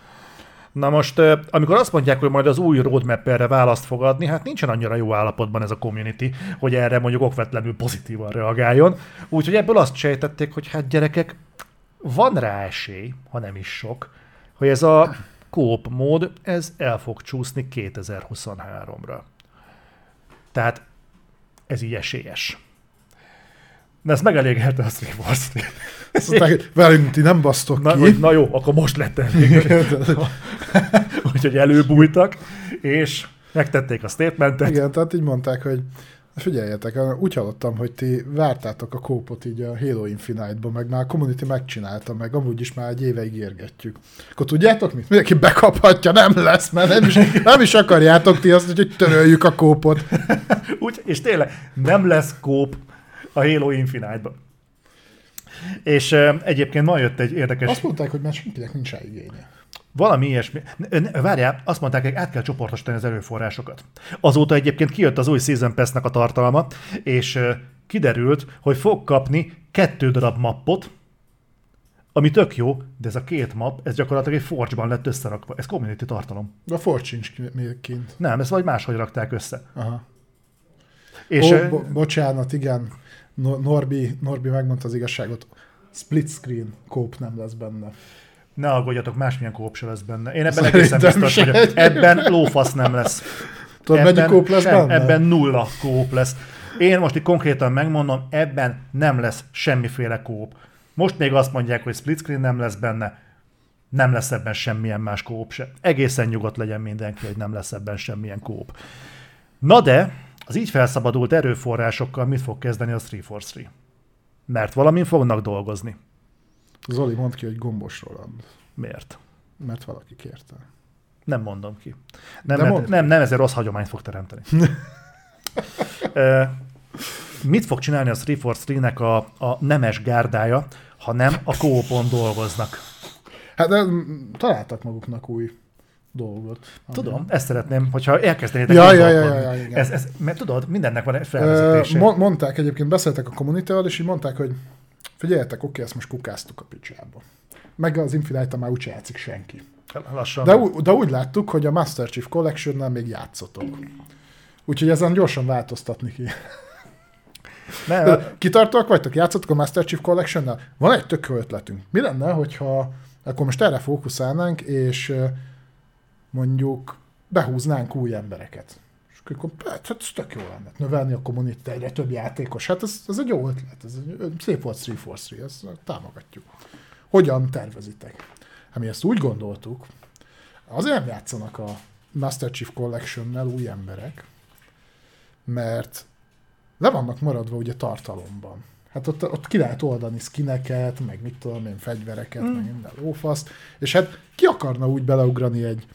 Na most, amikor azt mondják, hogy majd az új roadmap erre választ fog adni, hát nincsen annyira jó állapotban ez a community, hogy erre mondjuk okvetlenül pozitívan reagáljon. Úgyhogy ebből azt sejtették, hogy hát gyerekek, van rá esély, ha nem is sok, hogy ez a kóp mód, ez el fog csúszni 2023-ra. Tehát ez így esélyes. De ezt megelégelte a mondták, hogy velünk ti nem basztok Na, ki. hogy, na jó, akkor most lett elég. Úgyhogy előbújtak, és megtették a statementet. Igen, tehát így mondták, hogy Figyeljetek, úgy hallottam, hogy ti vártátok a kópot így a Halo Infinite-ba, meg már a community megcsinálta, meg amúgy is már egy éve ígérgetjük. Akkor tudjátok mit? Mindenki bekaphatja, nem lesz, mert nem is, nem is akarjátok ti azt, hogy töröljük a kópot. Úgy, és tényleg nem lesz kóp a Halo Infinite-ba. És egyébként ma jött egy érdekes... Azt mondták, hogy már senkinek nincs rá igénye. Valami ilyesmi. Várjál, azt mondták, hogy át kell csoportosítani az erőforrásokat. Azóta egyébként kijött az új Season pass a tartalma, és kiderült, hogy fog kapni kettő darab mappot, ami tök jó, de ez a két map, ez gyakorlatilag egy Forge-ban lett összerakva. Ez community tartalom. De a Forge sincs kint. Nem, ezt vagy máshogy rakták össze. Aha. És Ó, bo- bocsánat, igen. Norbi, Norbi megmondta az igazságot. Split screen kóp nem lesz benne. Ne aggódjatok, másmilyen kóp se lesz benne. Én ebben egészen biztos vagyok. Ebben lófasz nem lesz. Tudod, ebben, kóp lesz sem, benne? Ebben nulla kóp lesz. Én most itt konkrétan megmondom, ebben nem lesz semmiféle kóp. Most még azt mondják, hogy split screen nem lesz benne, nem lesz ebben semmilyen más kóp se. Egészen nyugodt legyen mindenki, hogy nem lesz ebben semmilyen kóp. Na de, az így felszabadult erőforrásokkal mit fog kezdeni a 343? Mert valamin fognak dolgozni. Zoli, mondd ki, hogy gombos Roland. Miért? Mert valaki kérte. Nem mondom ki. Nem, mert, nem, nem ezért rossz hagyományt fog teremteni. mit fog csinálni a 343-nek a, a nemes gárdája, ha nem a kópon dolgoznak? Hát de találtak maguknak új dolgot. Tudom, ezt szeretném, hogyha elkezdenétek ja, ja, ja, ja, ja, igen. Ez, ez, mert tudod, mindennek van egy felvezetése. mondták egyébként, beszéltek a kommunitával, és így mondták, hogy figyeljetek, oké, ezt most kukáztuk a picsába. Meg az Infinite már úgyse játszik senki. Lassan. De, de úgy láttuk, hogy a Master Chief Collection-nel még játszotok. Úgyhogy ezen gyorsan változtatni ki. Ne, Kitartóak vagytok? Játszottok a Master Chief Collection-nel? Van egy tök ötletünk. Mi lenne, hogyha akkor most erre fókuszálnánk, és mondjuk behúznánk új embereket. És akkor hát, hát ez tök jó lenne. Növelni a kommunit egyre több játékos. Hát ez, ez egy jó ötlet. Ez egy, szép volt 343, ezt támogatjuk. Hogyan tervezitek? Hát mi ezt úgy gondoltuk, azért nem játszanak a Master Chief Collection-nel új emberek, mert le vannak maradva ugye tartalomban. Hát ott, ott ki lehet oldani skineket, meg mit tudom én, fegyvereket, mm. meg minden lófaszt, és hát ki akarna úgy beleugrani egy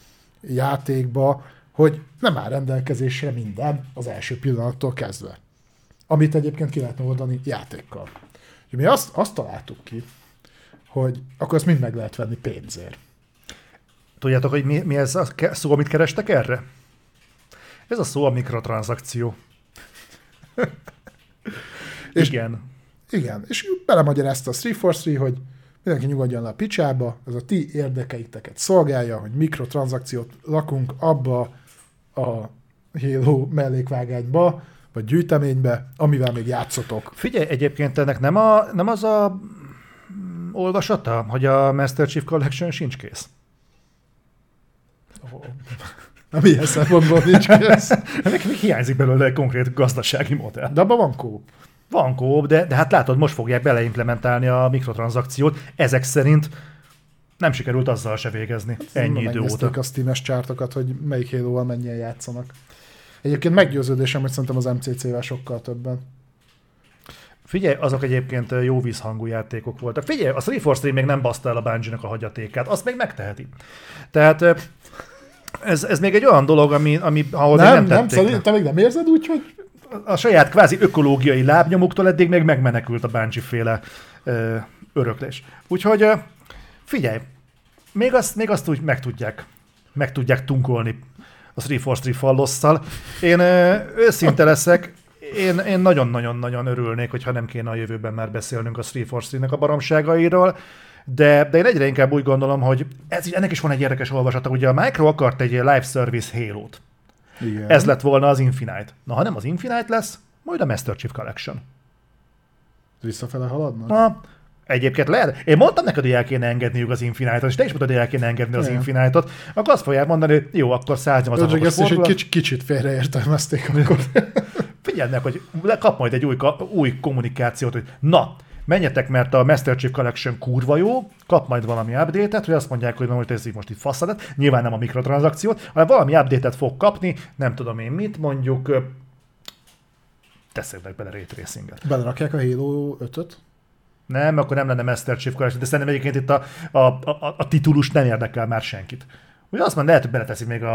játékba, hogy nem áll rendelkezésre minden az első pillanattól kezdve. Amit egyébként ki lehetne oldani játékkal. mi azt, azt találtuk ki, hogy akkor azt mind meg lehet venni pénzért. Tudjátok, hogy mi, mi ez a szó, amit kerestek erre? Ez a szó a mikrotranszakció. és, igen. Igen, és belemagyarázta a 343, hogy mindenki nyugodjon le a picsába, ez a ti érdekeiteket szolgálja, hogy mikrotranszakciót lakunk abba a Halo mellékvágányba, vagy gyűjteménybe, amivel még játszotok. Figyelj, egyébként ennek nem, a, nem az a olvasata, hogy a Master Chief Collection sincs kész? Oh. Nem ilyen szempontból nincs kész. Nekem hiányzik belőle egy konkrét gazdasági modell. De abban van kóp. Van kóp, de, de hát látod, most fogják beleimplementálni a mikrotranszakciót. Ezek szerint nem sikerült azzal se végezni hát, ennyi idő óta. a Steam-es csártokat, hogy melyik halo mennyien játszanak. Egyébként meggyőződésem, hogy szerintem az MCC-vel sokkal többen. Figyelj, azok egyébként jó vízhangú játékok voltak. Figyelj, a 343 még nem baszta el a bungie a hagyatékát, azt még megteheti. Tehát ez, ez még egy olyan dolog, ami, ami ahol nem, nem tették. Nem, te még nem érzed úgy, hogy a saját kvázi ökológiai lábnyomuktól eddig még megmenekült a Bungie féle ö, öröklés. Úgyhogy figyelj, még azt, még azt úgy meg tudják, meg tudják tunkolni a 343 fallosszal. Én őszinte leszek, én, én nagyon-nagyon-nagyon örülnék, hogyha nem kéne a jövőben már beszélnünk a 343-nek a baromságairól, de, de én egyre inkább úgy gondolom, hogy ez, ennek is van egy érdekes olvasata. Ugye a Micro akart egy live service Halo-t. Igen. Ez lett volna az Infinite. Na, ha nem az Infinite lesz, majd a Master Chief Collection. Visszafele haladnak? Na, Egyébként lehet. Én mondtam neked, hogy el kéne engedniük az Infinite-ot, és te is mondtad, hogy el kéne engedni az Infinite-ot, akkor azt fogják mondani, hogy jó, akkor száznyom az Ezt is egy kicsit, kicsit félreértelmezték akkor. Figyelnek, hogy kap majd egy új, új kommunikációt, hogy na, menjetek, mert a Master Chief Collection kurva jó, kap majd valami update-et, hogy azt mondják, hogy most ez így most itt faszadat, nyilván nem a mikrotranszakciót, hanem valami update-et fog kapni, nem tudom én mit, mondjuk tesznek bele Ray Tracinget. Belerakják a Halo 5-öt? Nem, akkor nem lenne Master Chief Collection, de szerintem egyébként itt a, a, a, a titulus nem érdekel már senkit. Ugye azt mondja, lehet, hogy beleteszik még a,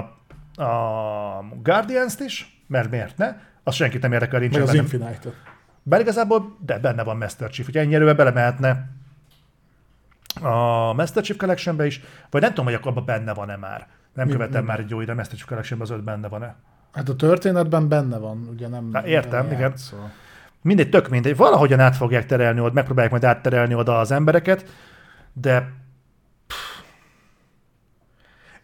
a Guardians-t is, mert miért ne? Az senkit nem érdekel, nincs Meg az benne. Infinite-ot. Bár igazából, de benne van Master Chief, hogy ennyi erővel belemehetne a Master Chief Collectionbe is, vagy nem tudom, hogy abban benne van-e már. Nem Mi- követem mi- már egy jó ide, Master Chief Collectionben az öt benne van-e. Hát a történetben benne van, ugye nem... Há, értem, igen. játszol. Mindegy, tök mindegy. Valahogyan át fogják terelni oda, megpróbálják majd átterelni oda az embereket, de pff,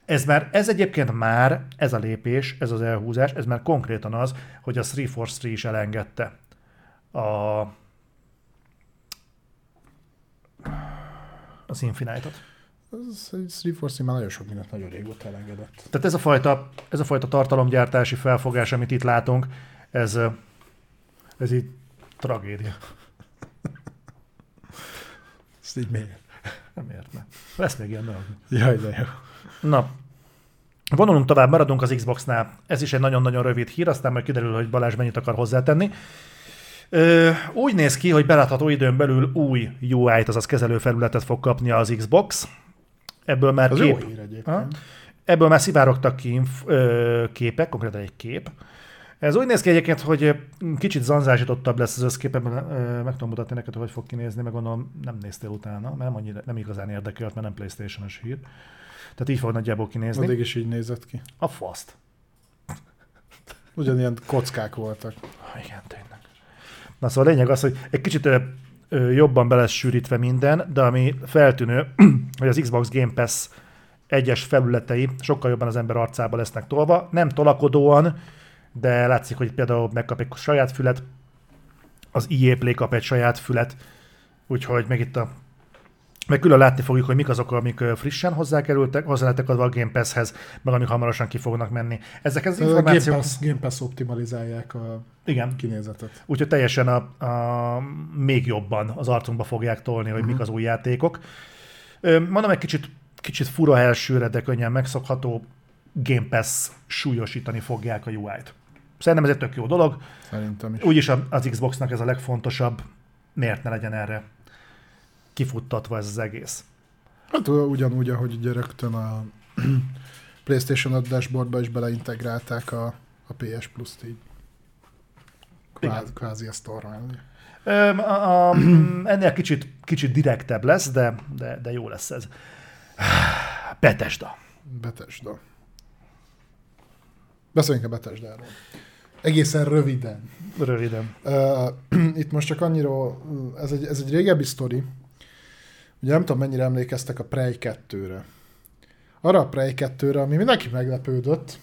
ez már, ez egyébként már, ez a lépés, ez az elhúzás, ez már konkrétan az, hogy a 343 is elengedte a az Infinite-ot. Ez egy 340 már nagyon sok mindent nagyon régóta elengedett. Tehát ez a fajta, ez a fajta tartalomgyártási felfogás, amit itt látunk, ez, ez így tragédia. Ezt így miért? Nem értne. Lesz még ilyen dolog. Jaj, de jó. Na, vonulunk tovább, maradunk az Xboxnál. Ez is egy nagyon-nagyon rövid hír, aztán majd kiderül, hogy Balázs mennyit akar hozzátenni. Ö, úgy néz ki, hogy belátható időn belül új UI-t, azaz kezelőfelületet fog kapni az Xbox. Ebből már Az kép, jó hír egyébként. Ha? Ebből már szivárogtak ki inf- ö, képek, konkrétan egy kép. Ez úgy néz ki egyébként, hogy kicsit zanzásítottabb lesz az összkép, ebben ö, meg tudom mutatni neked, hogy fog kinézni, meg gondolom nem néztél utána, mert nem, annyira, nem igazán érdekelt, mert nem Playstation-os hír. Tehát így fog nagyjából kinézni. Addig is így nézett ki. A faszt. Ugyanilyen kockák voltak. Igen, tényleg. Na szóval a lényeg az, hogy egy kicsit ö, ö, jobban be lesz sűrítve minden, de ami feltűnő, hogy az Xbox Game Pass egyes felületei sokkal jobban az ember arcába lesznek tolva, nem tolakodóan, de látszik, hogy például megkap egy saját fület, az EA Play kap egy saját fület, úgyhogy meg itt a meg külön látni fogjuk, hogy mik azok, amik frissen hozzákerültek, hozzálettek adva a Game Pass-hez, meg amik hamarosan ki fognak menni. Ezek az A Game információk... Pass, Game Pass optimalizálják a Igen, kinézetet. Úgyhogy teljesen a, a, még jobban az arcunkba fogják tolni, hogy uh-huh. mik az új játékok. Mondom, egy kicsit, kicsit fura elsőre, de könnyen megszokható Game Pass súlyosítani fogják a UI-t. Szerintem ez egy tök jó dolog. Szerintem is. Úgyis az Xboxnak ez a legfontosabb. Miért ne legyen erre kifuttatva ez az egész? Hát ugyanúgy, ahogy ugye rögtön a PlayStation 5 dashboardba is beleintegrálták a, a PS Plus-t így. Kvázi, kvázi a, a, ennél kicsit, kicsit direktebb lesz, de, de, de jó lesz ez. Betesda. Bethesda. Beszéljünk a Bethesdáról. Egészen röviden. Röviden. Uh, itt most csak annyira, ez egy, ez egy régebbi sztori. Ugye nem tudom, mennyire emlékeztek a Prey 2-re. Arra a Prey 2-re, ami mindenki meglepődött,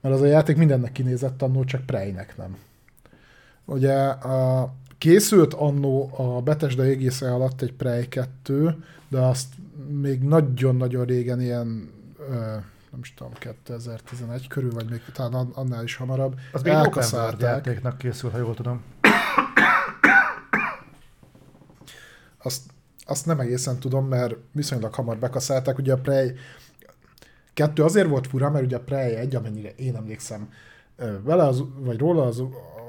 mert az a játék mindennek kinézett annó, csak Preynek nem. Ugye a, készült annó a Bethesda égésze alatt egy Prey 2, de azt még nagyon-nagyon régen ilyen ö, nem is tudom, 2011 körül, vagy még talán an- annál is hamarabb. Az még open játéknak készül, ha jól tudom. azt, azt nem egészen tudom, mert viszonylag hamar bekaszálták. Ugye a Prey 2 azért volt fura, mert ugye a Prey 1, amennyire én emlékszem, vele az, vagy róla az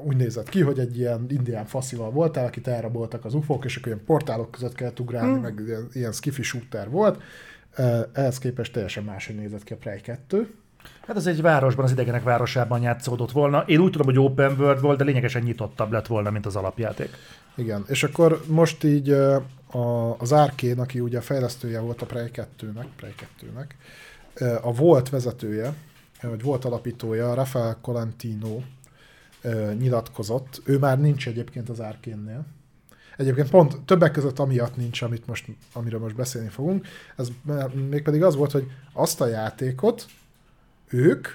úgy nézett ki, hogy egy ilyen indián faszival voltál, akit elraboltak az ufók, és akkor ilyen portálok között kellett ugrálni, mm. meg ilyen, ilyen skifi shooter volt. Ehhez képest teljesen máshogy nézett ki a Prey 2. Hát ez egy városban, az idegenek városában játszódott volna. Én úgy tudom, hogy open world volt, de lényegesen nyitottabb lett volna, mint az alapjáték. Igen, és akkor most így az Arkane, aki ugye a fejlesztője volt a Prey 2-nek, Prey 2-nek, ö, a volt vezetője, vagy volt alapítója, Rafael Colantino nyilatkozott. Ő már nincs egyébként az Arkane-nél. Egyébként pont többek között amiatt nincs, amit most, amiről most beszélni fogunk. Ez mégpedig az volt, hogy azt a játékot ők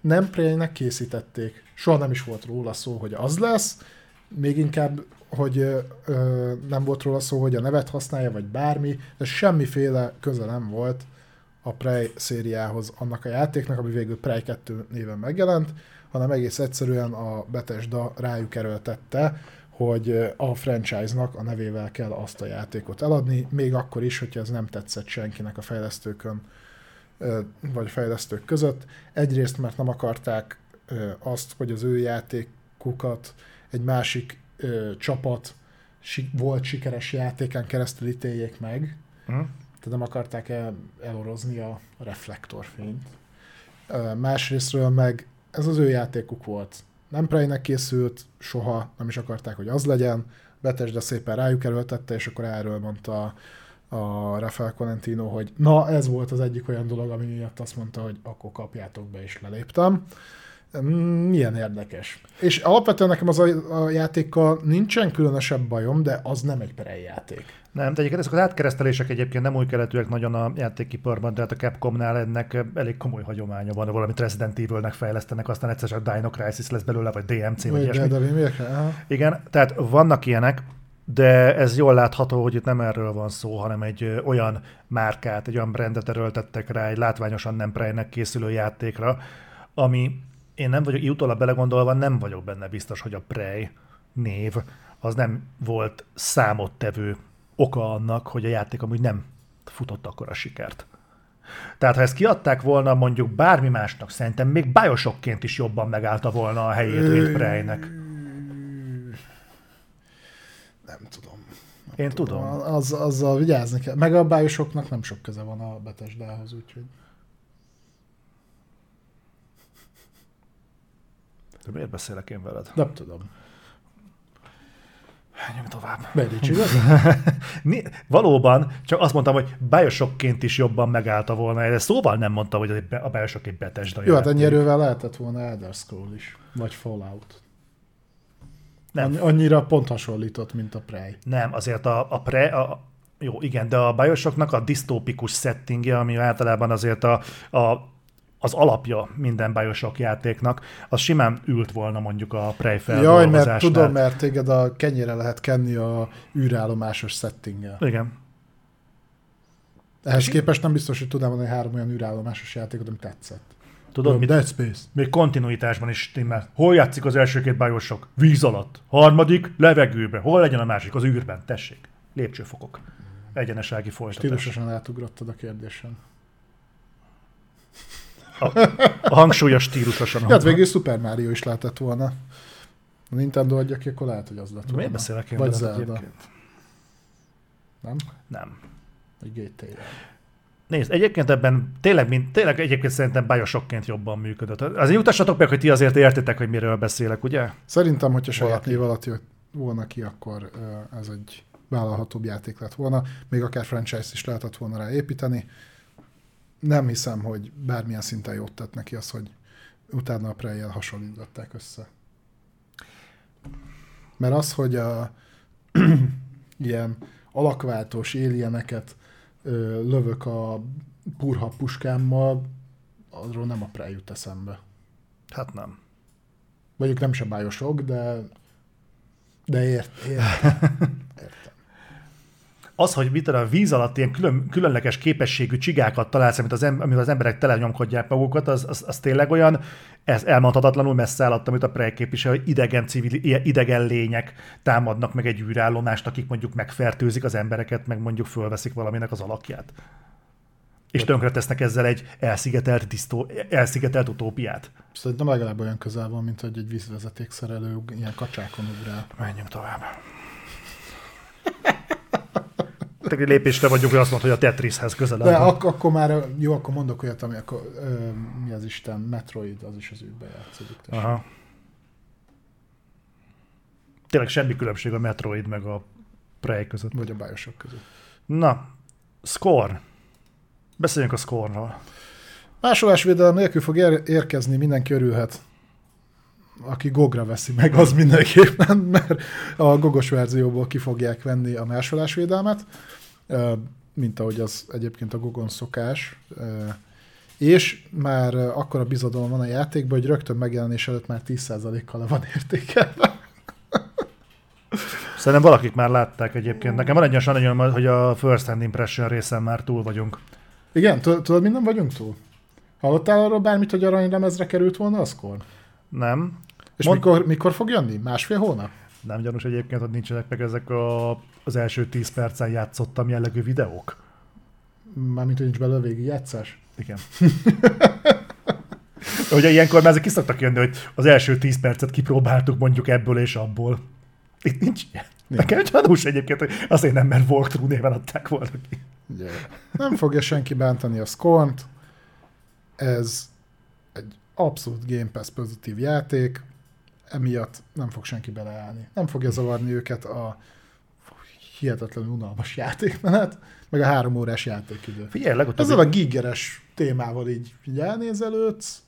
nem Prey-nek készítették. Soha nem is volt róla szó, hogy az lesz, még inkább, hogy ö, nem volt róla szó, hogy a nevet használja, vagy bármi, de semmiféle köze nem volt a Prey szériához annak a játéknak, ami végül Prey 2 néven megjelent, hanem egész egyszerűen a Bethesda rájuk erőltette, hogy a franchise-nak a nevével kell azt a játékot eladni, még akkor is, hogyha ez nem tetszett senkinek a fejlesztőkön, vagy fejlesztők között. Egyrészt, mert nem akarták azt, hogy az ő játékukat egy másik csapat volt sikeres játékán keresztül ítéljék meg. Tehát nem akarták el, elorozni a reflektorfényt. Másrésztről meg ez az ő játékuk volt. Nem Prey-nek készült, soha nem is akarták, hogy az legyen. Bethesda szépen rájuk erőltette, és akkor erről mondta a Rafael Colentino, hogy na, ez volt az egyik olyan dolog, ami miatt azt mondta, hogy akkor kapjátok be, és leléptem. Mm, Milyen érdekes. És alapvetően nekem az a, a játékkal nincsen különösebb bajom, de az nem egy Prey játék. Nem, de egyébként ezek az átkeresztelések egyébként nem új keletűek nagyon a játékiparban, tehát a Capcomnál ennek elég komoly hagyománya van, valamit Resident Evil-nek fejlesztenek, aztán egyszer csak Dino Crisis lesz belőle, vagy DMC, vagy ilyesmi. de, de. Igen, tehát vannak ilyenek, de ez jól látható, hogy itt nem erről van szó, hanem egy olyan márkát, egy olyan brandet erőltettek rá, egy látványosan nem Prey-nek készülő játékra, ami én nem vagyok, utólag belegondolva nem vagyok benne biztos, hogy a Prey név az nem volt számottevő oka annak, hogy a játék amúgy nem futott akkor a sikert. Tehát ha ezt kiadták volna mondjuk bármi másnak, szerintem még Bioshockként is jobban megállta volna a helyét, mint Preynek. Nem tudom. Én tudom. Az, azzal vigyázni kell. Meg a Bioshocknak nem sok köze van a Bethesdához, úgyhogy... De miért beszélek én veled? Nem tudom. Menjünk tovább. Mi, valóban, csak azt mondtam, hogy Bioshockként is jobban megállta volna, de szóval nem mondtam, hogy a Bioshock egy Bethesda Jó, hát ennyi erővel lehetett volna Elder Scroll is. Vagy Fallout. Nem. Annyi- Annyira pont hasonlított, mint a Prey. Nem, azért a, a pre, a, jó, igen, de a Bioshocknak a disztópikus settingje, ami általában azért a, a, az alapja minden Bioshock játéknak, az simán ült volna mondjuk a Prey Jaj, mert tudom, mert téged a kenyére lehet kenni a űrállomásos settinggel. Igen. Ehhez képest nem biztos, hogy tudnám mondani három olyan űrállomásos játékot, ami tetszett. Tudod, mit, Dead Space. még kontinuitásban is stimmel. Hol játszik az első két Bioshock? Víz alatt. Harmadik, levegőbe. Hol legyen a másik? Az űrben. Tessék. Lépcsőfokok. Egyenesági folytatás. Stílusosan átugrottad a kérdésen. A hangsúlyos stílusosan. Ja, hát végül Super Mario is lehetett volna. A Nintendo adja ki, akkor lehet, hogy az lett volna. Miért beszélek én Vagy Zelda. Nem? Nem. Vagy GTA. Nézd, egyébként ebben tényleg, mint, tényleg egyébként szerintem Bioshockként jobban működött. Azért jutassatok meg, hogy ti azért értitek, hogy miről beszélek, ugye? Szerintem, hogyha saját név alatt jött volna ki, akkor ez egy vállalhatóbb játék lett volna. Még akár franchise is lehetett volna rá építeni. Nem hiszem, hogy bármilyen szinten jót tett neki az, hogy utána a prey hasonlították össze. Mert az, hogy a ilyen alakváltós alieneket ö, lövök a purha puskámmal, arról nem a Prey jut eszembe. Hát nem. Mondjuk nem sem bájosok, de de ért, ért. Az, hogy mit tudom, a víz alatt ilyen külön, különleges képességű csigákat találsz, amit az, em, amivel az emberek telenyomkodják magukat, az, az, az tényleg olyan ez elmondhatatlanul messze állat, amit a Prey képvisel, hogy idegen, civil, idegen lények támadnak meg egy űrállomást, akik mondjuk megfertőzik az embereket, meg mondjuk fölveszik valaminek az alakját. És tönkretesznek ezzel egy elszigetelt, disztó, elszigetelt utópiát. Szerintem legalább olyan közel van, mint hogy egy vízvezetékszerelő ilyen kacsákon ugrál. Menjünk tovább. Egy lépésre vagyunk, hogy azt mondta, hogy a Tetrishez közelebb De ak- akkor már, jó, akkor mondok olyat, ami akkor, ö, mi az Isten, Metroid, az is az űrbe játszódik. Aha. Tényleg semmi különbség a Metroid meg a Prey között. Vagy a Bioshock között. Na, score. Beszéljünk a score-ról. Másolásvédelem nélkül fog ér- érkezni, mindenki örülhet. Aki gogra veszi meg, az mindenképpen, mert a gogos verzióból ki fogják venni a másolásvédelmet, mint ahogy az egyébként a gogon szokás. És már akkora bizodalom van a játékban, hogy rögtön megjelenés előtt már 10%-kal le van értékelve. Szerintem valakik már látták egyébként. Nekem van egy olyan sajnálom, hogy a First Hand Impression részen már túl vagyunk. Igen, tud- tudod, minden vagyunk túl? Hallottál arról bármit, hogy aranylemezre került volna a szkor? Nem? És Mond- mikor, mikor fog jönni? Másfél hónap? Nem gyanús egyébként, hogy nincsenek meg ezek a, az első 10 percen játszottam jellegű videók. Mármint, hogy nincs belőle végigjátszás? Igen. Ugye ilyenkor már ezek ki szoktak jönni, hogy az első 10 percet kipróbáltuk mondjuk ebből és abból. Itt nincs ilyen. Nekem gyanús egyébként, hogy azért nem, mert walkthrough néven adták volna ki. Yeah. Nem fogja senki bántani a Scorn-t. Ez egy abszolút Game Pass pozitív játék, emiatt nem fog senki beleállni. Nem fogja zavarni őket a hihetetlenül unalmas játékmenet, meg a három órás játékidő. Figyelj, legutóbb... Ezzel a gigeres témával így, így elnézelődsz,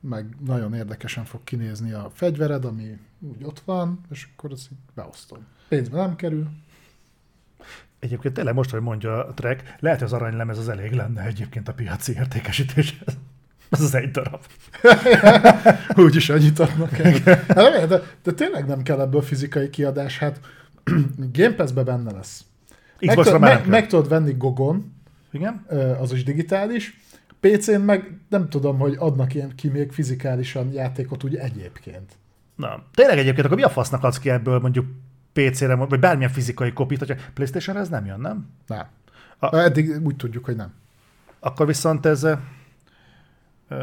meg nagyon érdekesen fog kinézni a fegyvered, ami úgy ott van, és akkor azt így beosztom. Pénzbe nem kerül. Egyébként tényleg most, hogy mondja a Trek, lehet, hogy az aranylemez az elég lenne egyébként a piaci értékesítéshez. Az az egy darab. Úgyis annyit adnak el. Hát, de, de, tényleg nem kell ebből fizikai kiadás, hát Game Pass-be benne lesz. Meg, tudod, meg, meg tudod venni Gogon, Igen? az is digitális, PC-n meg nem tudom, hogy adnak ilyen ki még fizikálisan játékot úgy egyébként. Na, tényleg egyébként, akkor mi a fasznak adsz ki ebből mondjuk PC-re, vagy bármilyen fizikai kopit, hogyha playstation ez nem jön, nem? Nem. A... Eddig úgy tudjuk, hogy nem. Akkor viszont ez... Ö,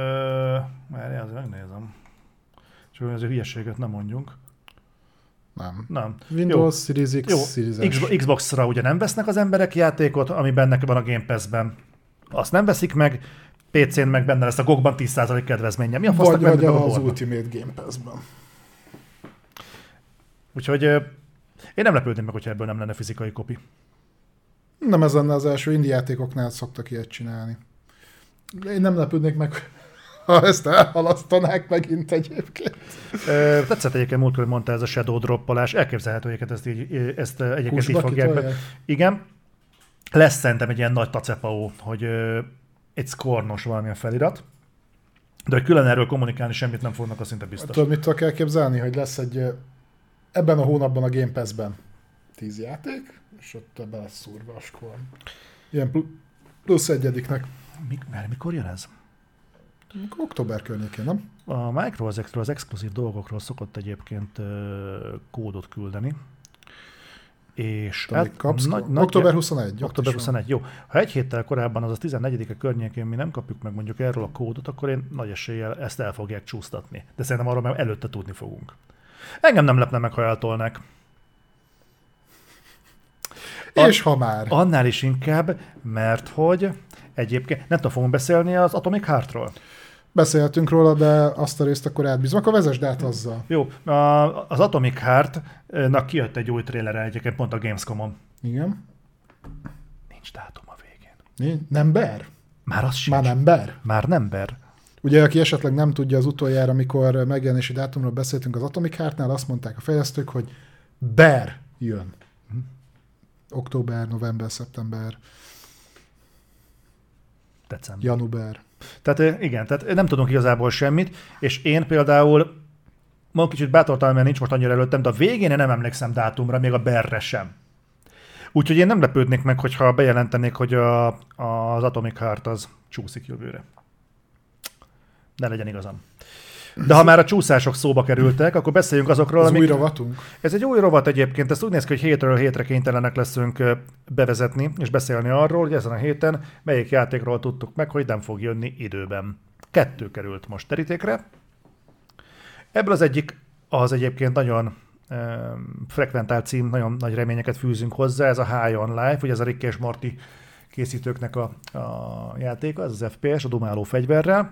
már az megnézem. Csak ez a hülyeséget nem mondjunk. Nem. Nem. Windows, Jó. Series X, Jó. Series X, Xbox-ra ugye nem vesznek az emberek játékot, ami benne van a Game Pass-ben. Azt nem veszik meg, PC-n meg benne lesz a GOG-ban 10% kedvezménye. Mi a vagy, vagy az Ultimate Game Pass-ben. Úgyhogy én nem lepődném meg, hogyha ebből nem lenne fizikai kopi. Nem ez lenne az első indie játékoknál szoktak ilyet csinálni. De én nem lepődnék meg, ha ezt elhalasztanák megint egyébként. Tetszett egyébként múltkor, hogy mondta ez a shadow droppolás. Elképzelhető, hogy ezt, így, ezt egyébként Kusba így fogják be. Igen. Lesz szerintem egy ilyen nagy tacepaó, hogy ö, egy skornos valamilyen felirat, de hogy külön erről kommunikálni semmit nem fognak, az szinte biztos. Tudod, mit tudok elképzelni, hogy lesz egy ebben a hónapban a Game Pass-ben 10 játék, és ott ebben lesz szúrva a skor. Ilyen plusz egyediknek. Mik, mert mikor jön ez? Október környékén, nem? A Micro ezekről az exkluzív dolgokról szokott egyébként kódot küldeni. És hát, kapsz, nagy, nagy, október 21. Október 21, jó. Ha egy héttel korábban, az a 14 környékén mi nem kapjuk meg mondjuk erről a kódot, akkor én nagy eséllyel ezt el fogják csúsztatni. De szerintem arról már előtte tudni fogunk. Engem nem lepne meg, ha eltolnak. És ha már. Annál is inkább, mert hogy egyébként nem tudom, fogunk beszélni az Atomic Heartról. Beszéltünk róla, de azt a részt akkor átbízom. Akkor vezesd át azzal. Jó, az Atomic Heart-nak kijött egy új trailer egyébként pont a Gamescom-on. Igen. Nincs dátum a végén. Nem ber? Már az sincs. Már nem ber? Már nem ber. Ugye, aki esetleg nem tudja az utoljára, amikor megjelenési dátumról beszéltünk az Atomic Heartnál, azt mondták a fejlesztők, hogy ber jön. Hm. Október, november, szeptember, december. Januber. Tehát igen, tehát nem tudunk igazából semmit, és én például ma kicsit bátortalan, mert nincs most annyira előttem, de a végén én nem emlékszem dátumra, még a berre sem. Úgyhogy én nem lepődnék meg, hogyha bejelentenék, hogy a, az Atomic Heart az csúszik jövőre. Ne legyen igazam. De ha már a csúszások szóba kerültek, akkor beszéljünk azokról, Ez amik... új rovatunk? Ez egy új rovat egyébként, ez úgy néz ki, hogy hétről hétre kénytelenek leszünk bevezetni és beszélni arról, hogy ezen a héten melyik játékról tudtuk meg, hogy nem fog jönni időben. Kettő került most terítékre. Ebből az egyik az egyébként nagyon frekventált cím, nagyon nagy reményeket fűzünk hozzá, ez a High on Life, ugye ez a Rick és Morty készítőknek a, a játéka, ez az FPS, a dumáló fegyverrel.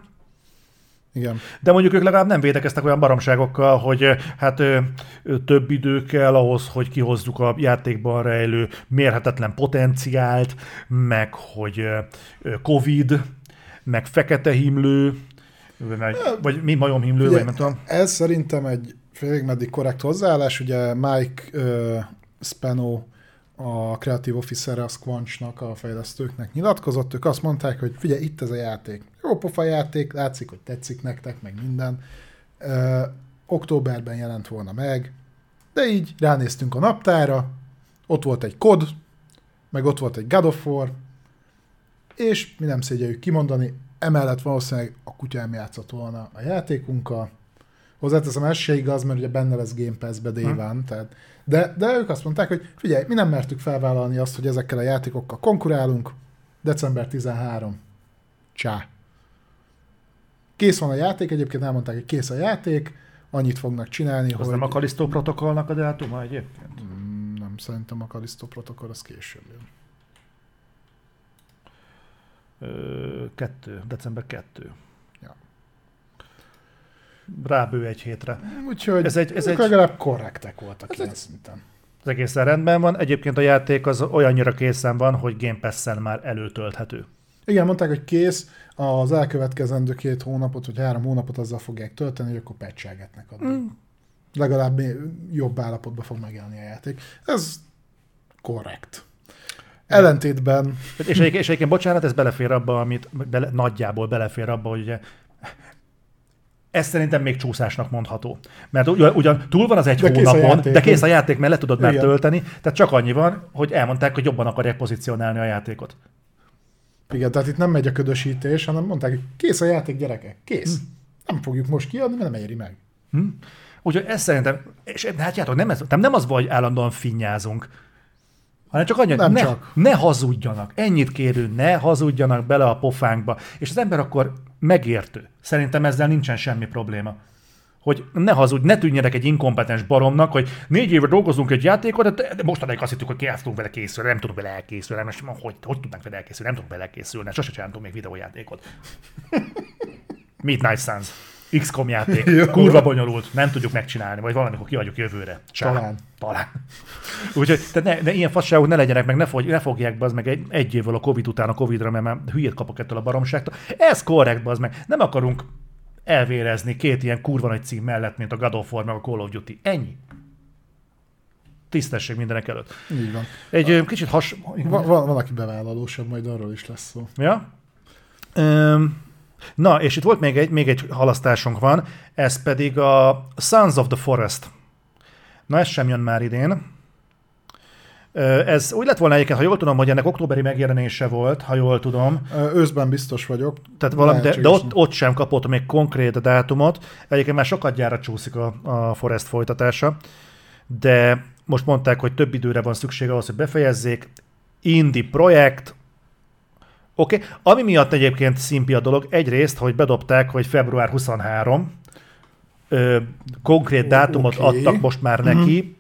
Igen. De mondjuk ők legalább nem védekeztek olyan baromságokkal, hogy hát ö, ö, több idő kell ahhoz, hogy kihozzuk a játékban rejlő mérhetetlen potenciált, meg hogy ö, Covid, meg fekete himlő, vagy, vagy mi majomhimlő, vagy nem tudom. Ez szerintem egy félig meddig korrekt hozzáállás, ugye Mike uh, Spano a Creative Officer a Squanchnak, a fejlesztőknek nyilatkozott, ők azt mondták, hogy figyelj, itt ez a játék. Jó pofa játék, látszik, hogy tetszik nektek, meg minden. Ö, októberben jelent volna meg, de így ránéztünk a naptára, ott volt egy kod, meg ott volt egy God of War, és mi nem szégyeljük kimondani, emellett valószínűleg a kutyám játszott volna a játékunkkal, Hozzáteszem, ez se igaz, mert ugye benne lesz Game Pass-be Day hm. tehát, de, de ők azt mondták, hogy figyelj, mi nem mertük felvállalni azt, hogy ezekkel a játékokkal konkurálunk, december 13. Csá. Kész van a játék, egyébként elmondták, hogy kész a játék, annyit fognak csinálni, Az hogy... nem a Kalisztó protokollnak a dátuma egyébként? Mm, Nem, szerintem a Kalisztó protokoll az később jön. Ö, kettő, december 2. Ja. Rábő egy hétre. Úgyhogy Ez egy- ez egy- legalább korrektek voltak Ez ilyen egy- szinten. Az egészen rendben van. Egyébként a játék az olyannyira készen van, hogy Game Pass-en már előtölthető. Igen, mondták, hogy kész, az elkövetkezendő két hónapot, vagy három hónapot azzal fogják tölteni, hogy akkor patchelgetnek addig. Mm. Legalább jobb állapotban fog megjelenni a játék. Ez korrekt. Ellentétben, És egyébként, és egyébként bocsánat, ez belefér abba, amit bele, nagyjából belefér abba, hogy ugye ez szerintem még csúszásnak mondható. Mert ugyan, ugyan túl van az egy De kész hónapon, játék. de kész a játék, mert le tudod már Igen. tölteni, tehát csak annyi van, hogy elmondták, hogy jobban akarják pozícionálni a játékot. Igen, tehát itt nem megy a ködösítés, hanem mondták, hogy kész a játék, gyerekek, kész. Nem fogjuk most kiadni, mert nem éri meg. Hm? Úgyhogy ez szerintem, és hát játok, nem, ez, nem, az, hogy állandóan finnyázunk, hanem csak annyi, hogy Nem ne, csak. ne hazudjanak. Ennyit kérünk, ne hazudjanak bele a pofánkba. És az ember akkor megértő. Szerintem ezzel nincsen semmi probléma. Hogy ne hazudj, ne tűnjenek egy inkompetens baromnak, hogy négy éve dolgozunk egy játékot, de, mostanáig azt hittük, hogy ki el tudunk vele készülni, nem tudunk vele elkészülni, most hogy, hogy tudnánk vele elkészülni, nem tudunk vele elkészülni, sose csináltunk még videójátékot. Midnight Suns. XCOM játék. Jó. Kurva bonyolult, nem tudjuk megcsinálni, vagy valamikor kiadjuk jövőre. Csá. Talán. Talán. Úgyhogy tehát ne, ne, ilyen fasságok ne legyenek, meg ne, fog, ne fogják az meg egy, egy évvel a Covid után a Covidra, mert már hülyét kapok ettől a baromságtól. Ez korrekt, az meg. Nem akarunk elvérezni két ilyen kurva nagy cím mellett, mint a God of War, meg a Call of Duty. Ennyi. Tisztesség mindenek előtt. Így van. Egy ö, kicsit has... Va- van, van, aki bevállalósabb, majd arról is lesz szó. Ja? Öm, na, és itt volt még egy, még egy halasztásunk van, ez pedig a Sons of the Forest. Na, ez sem jön már idén. Ez úgy lett volna egyébként, ha jól tudom, hogy ennek októberi megjelenése volt, ha jól tudom. Őszben biztos vagyok. Tehát valami, de, de ott, ott sem kapott még konkrét dátumot. Egyébként már sokat gyára csúszik a, a Forest folytatása, de most mondták, hogy több időre van szükség ahhoz, hogy befejezzék. Indie projekt, Oké, okay. ami miatt egyébként szimpi a dolog, egyrészt, hogy bedobták, hogy február 23, ö, konkrét dátumot oké. adtak most már neki,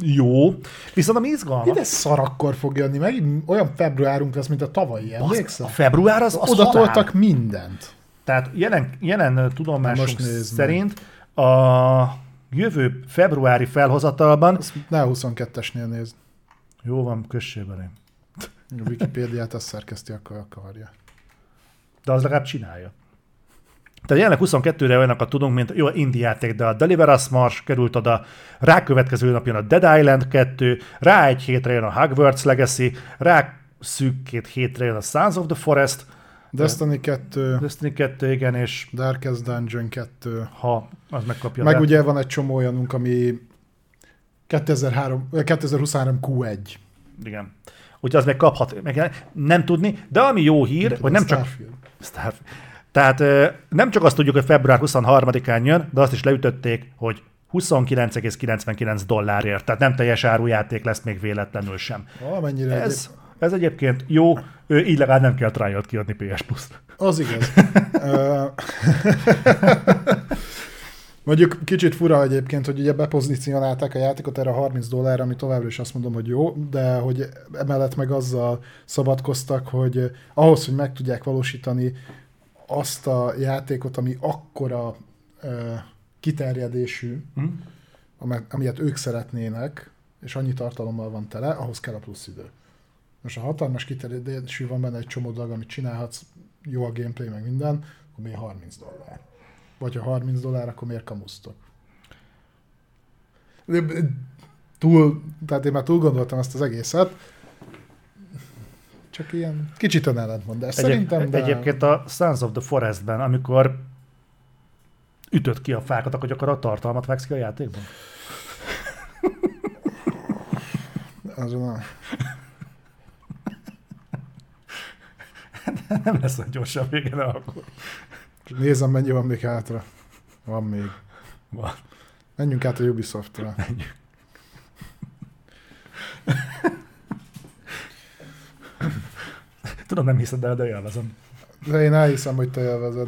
jó, viszont ami izgalmas, Ide szar akkor fog jönni, megint olyan februárunk lesz, mint a tavalyi, emlékszel? a február az, az Oda toltak mindent. Tehát jelen, jelen tudomásunk szerint a jövő februári felhozatalban, Azt ne 22-esnél nézd. jó van, kössében A Wikipédiát azt szerkeszti, akkor akarja. de az legalább csinálja. Tehát jelenleg 22-re olyanokat tudunk, mint jó, indie játék, de a Deliver Us Mars került oda, rá következő nap jön a Dead Island 2, rá egy hétre jön a Hogwarts Legacy, rá szűk két hétre jön a Sons of the Forest, Destiny 2, Destiny 2, igen, és Darkest Dungeon 2, ha az megkapja meg a ugye van egy csomó olyanunk, ami 2003, ö, 2023 Q1. Igen. Úgyhogy az meg kaphat, meg nem tudni, de ami jó hír, hogy nem csak... Starfield. Tehát nem csak azt tudjuk, hogy február 23-án jön, de azt is leütötték, hogy 29,99 dollárért, tehát nem teljes árujáték lesz még véletlenül sem. Valamennyire Ez, Ez... ez egyébként jó, ö, így legalább nem kell trial kiadni PS Plus-t. Az igaz. Mondjuk kicsit fura egyébként, hogy ugye bepozícionálták a játékot erre a 30 dollárra, ami továbbra is azt mondom, hogy jó, de hogy emellett meg azzal szabadkoztak, hogy ahhoz, hogy meg tudják valósítani azt a játékot, ami akkora ö, kiterjedésű, Hm? ame- amilyet ők szeretnének, és annyi tartalommal van tele, ahhoz kell a plusz idő. Most a hatalmas kiterjedésű van benne egy csomó dolog, amit csinálhatsz, jó a gameplay, meg minden, akkor miért 30 dollár? Vagy ha 30 dollár, akkor miért kamusztok? Túl, tehát én már túl gondoltam ezt az egészet, csak ilyen kicsit önellentmondás Egyéb, szerintem, de... Egyébként a Sons of the Forestben, amikor ütött ki a fákat, akkor gyakorlatilag a tartalmat vágsz ki a játékban. Azon a... Nem lesz olyan gyorsan vége, de akkor Nézem, mennyi van még hátra. Van még. van. Menjünk át a Ubisoftra. Tudom, nem hiszed el, de élvezem. De én elhiszem, hogy te élvezed.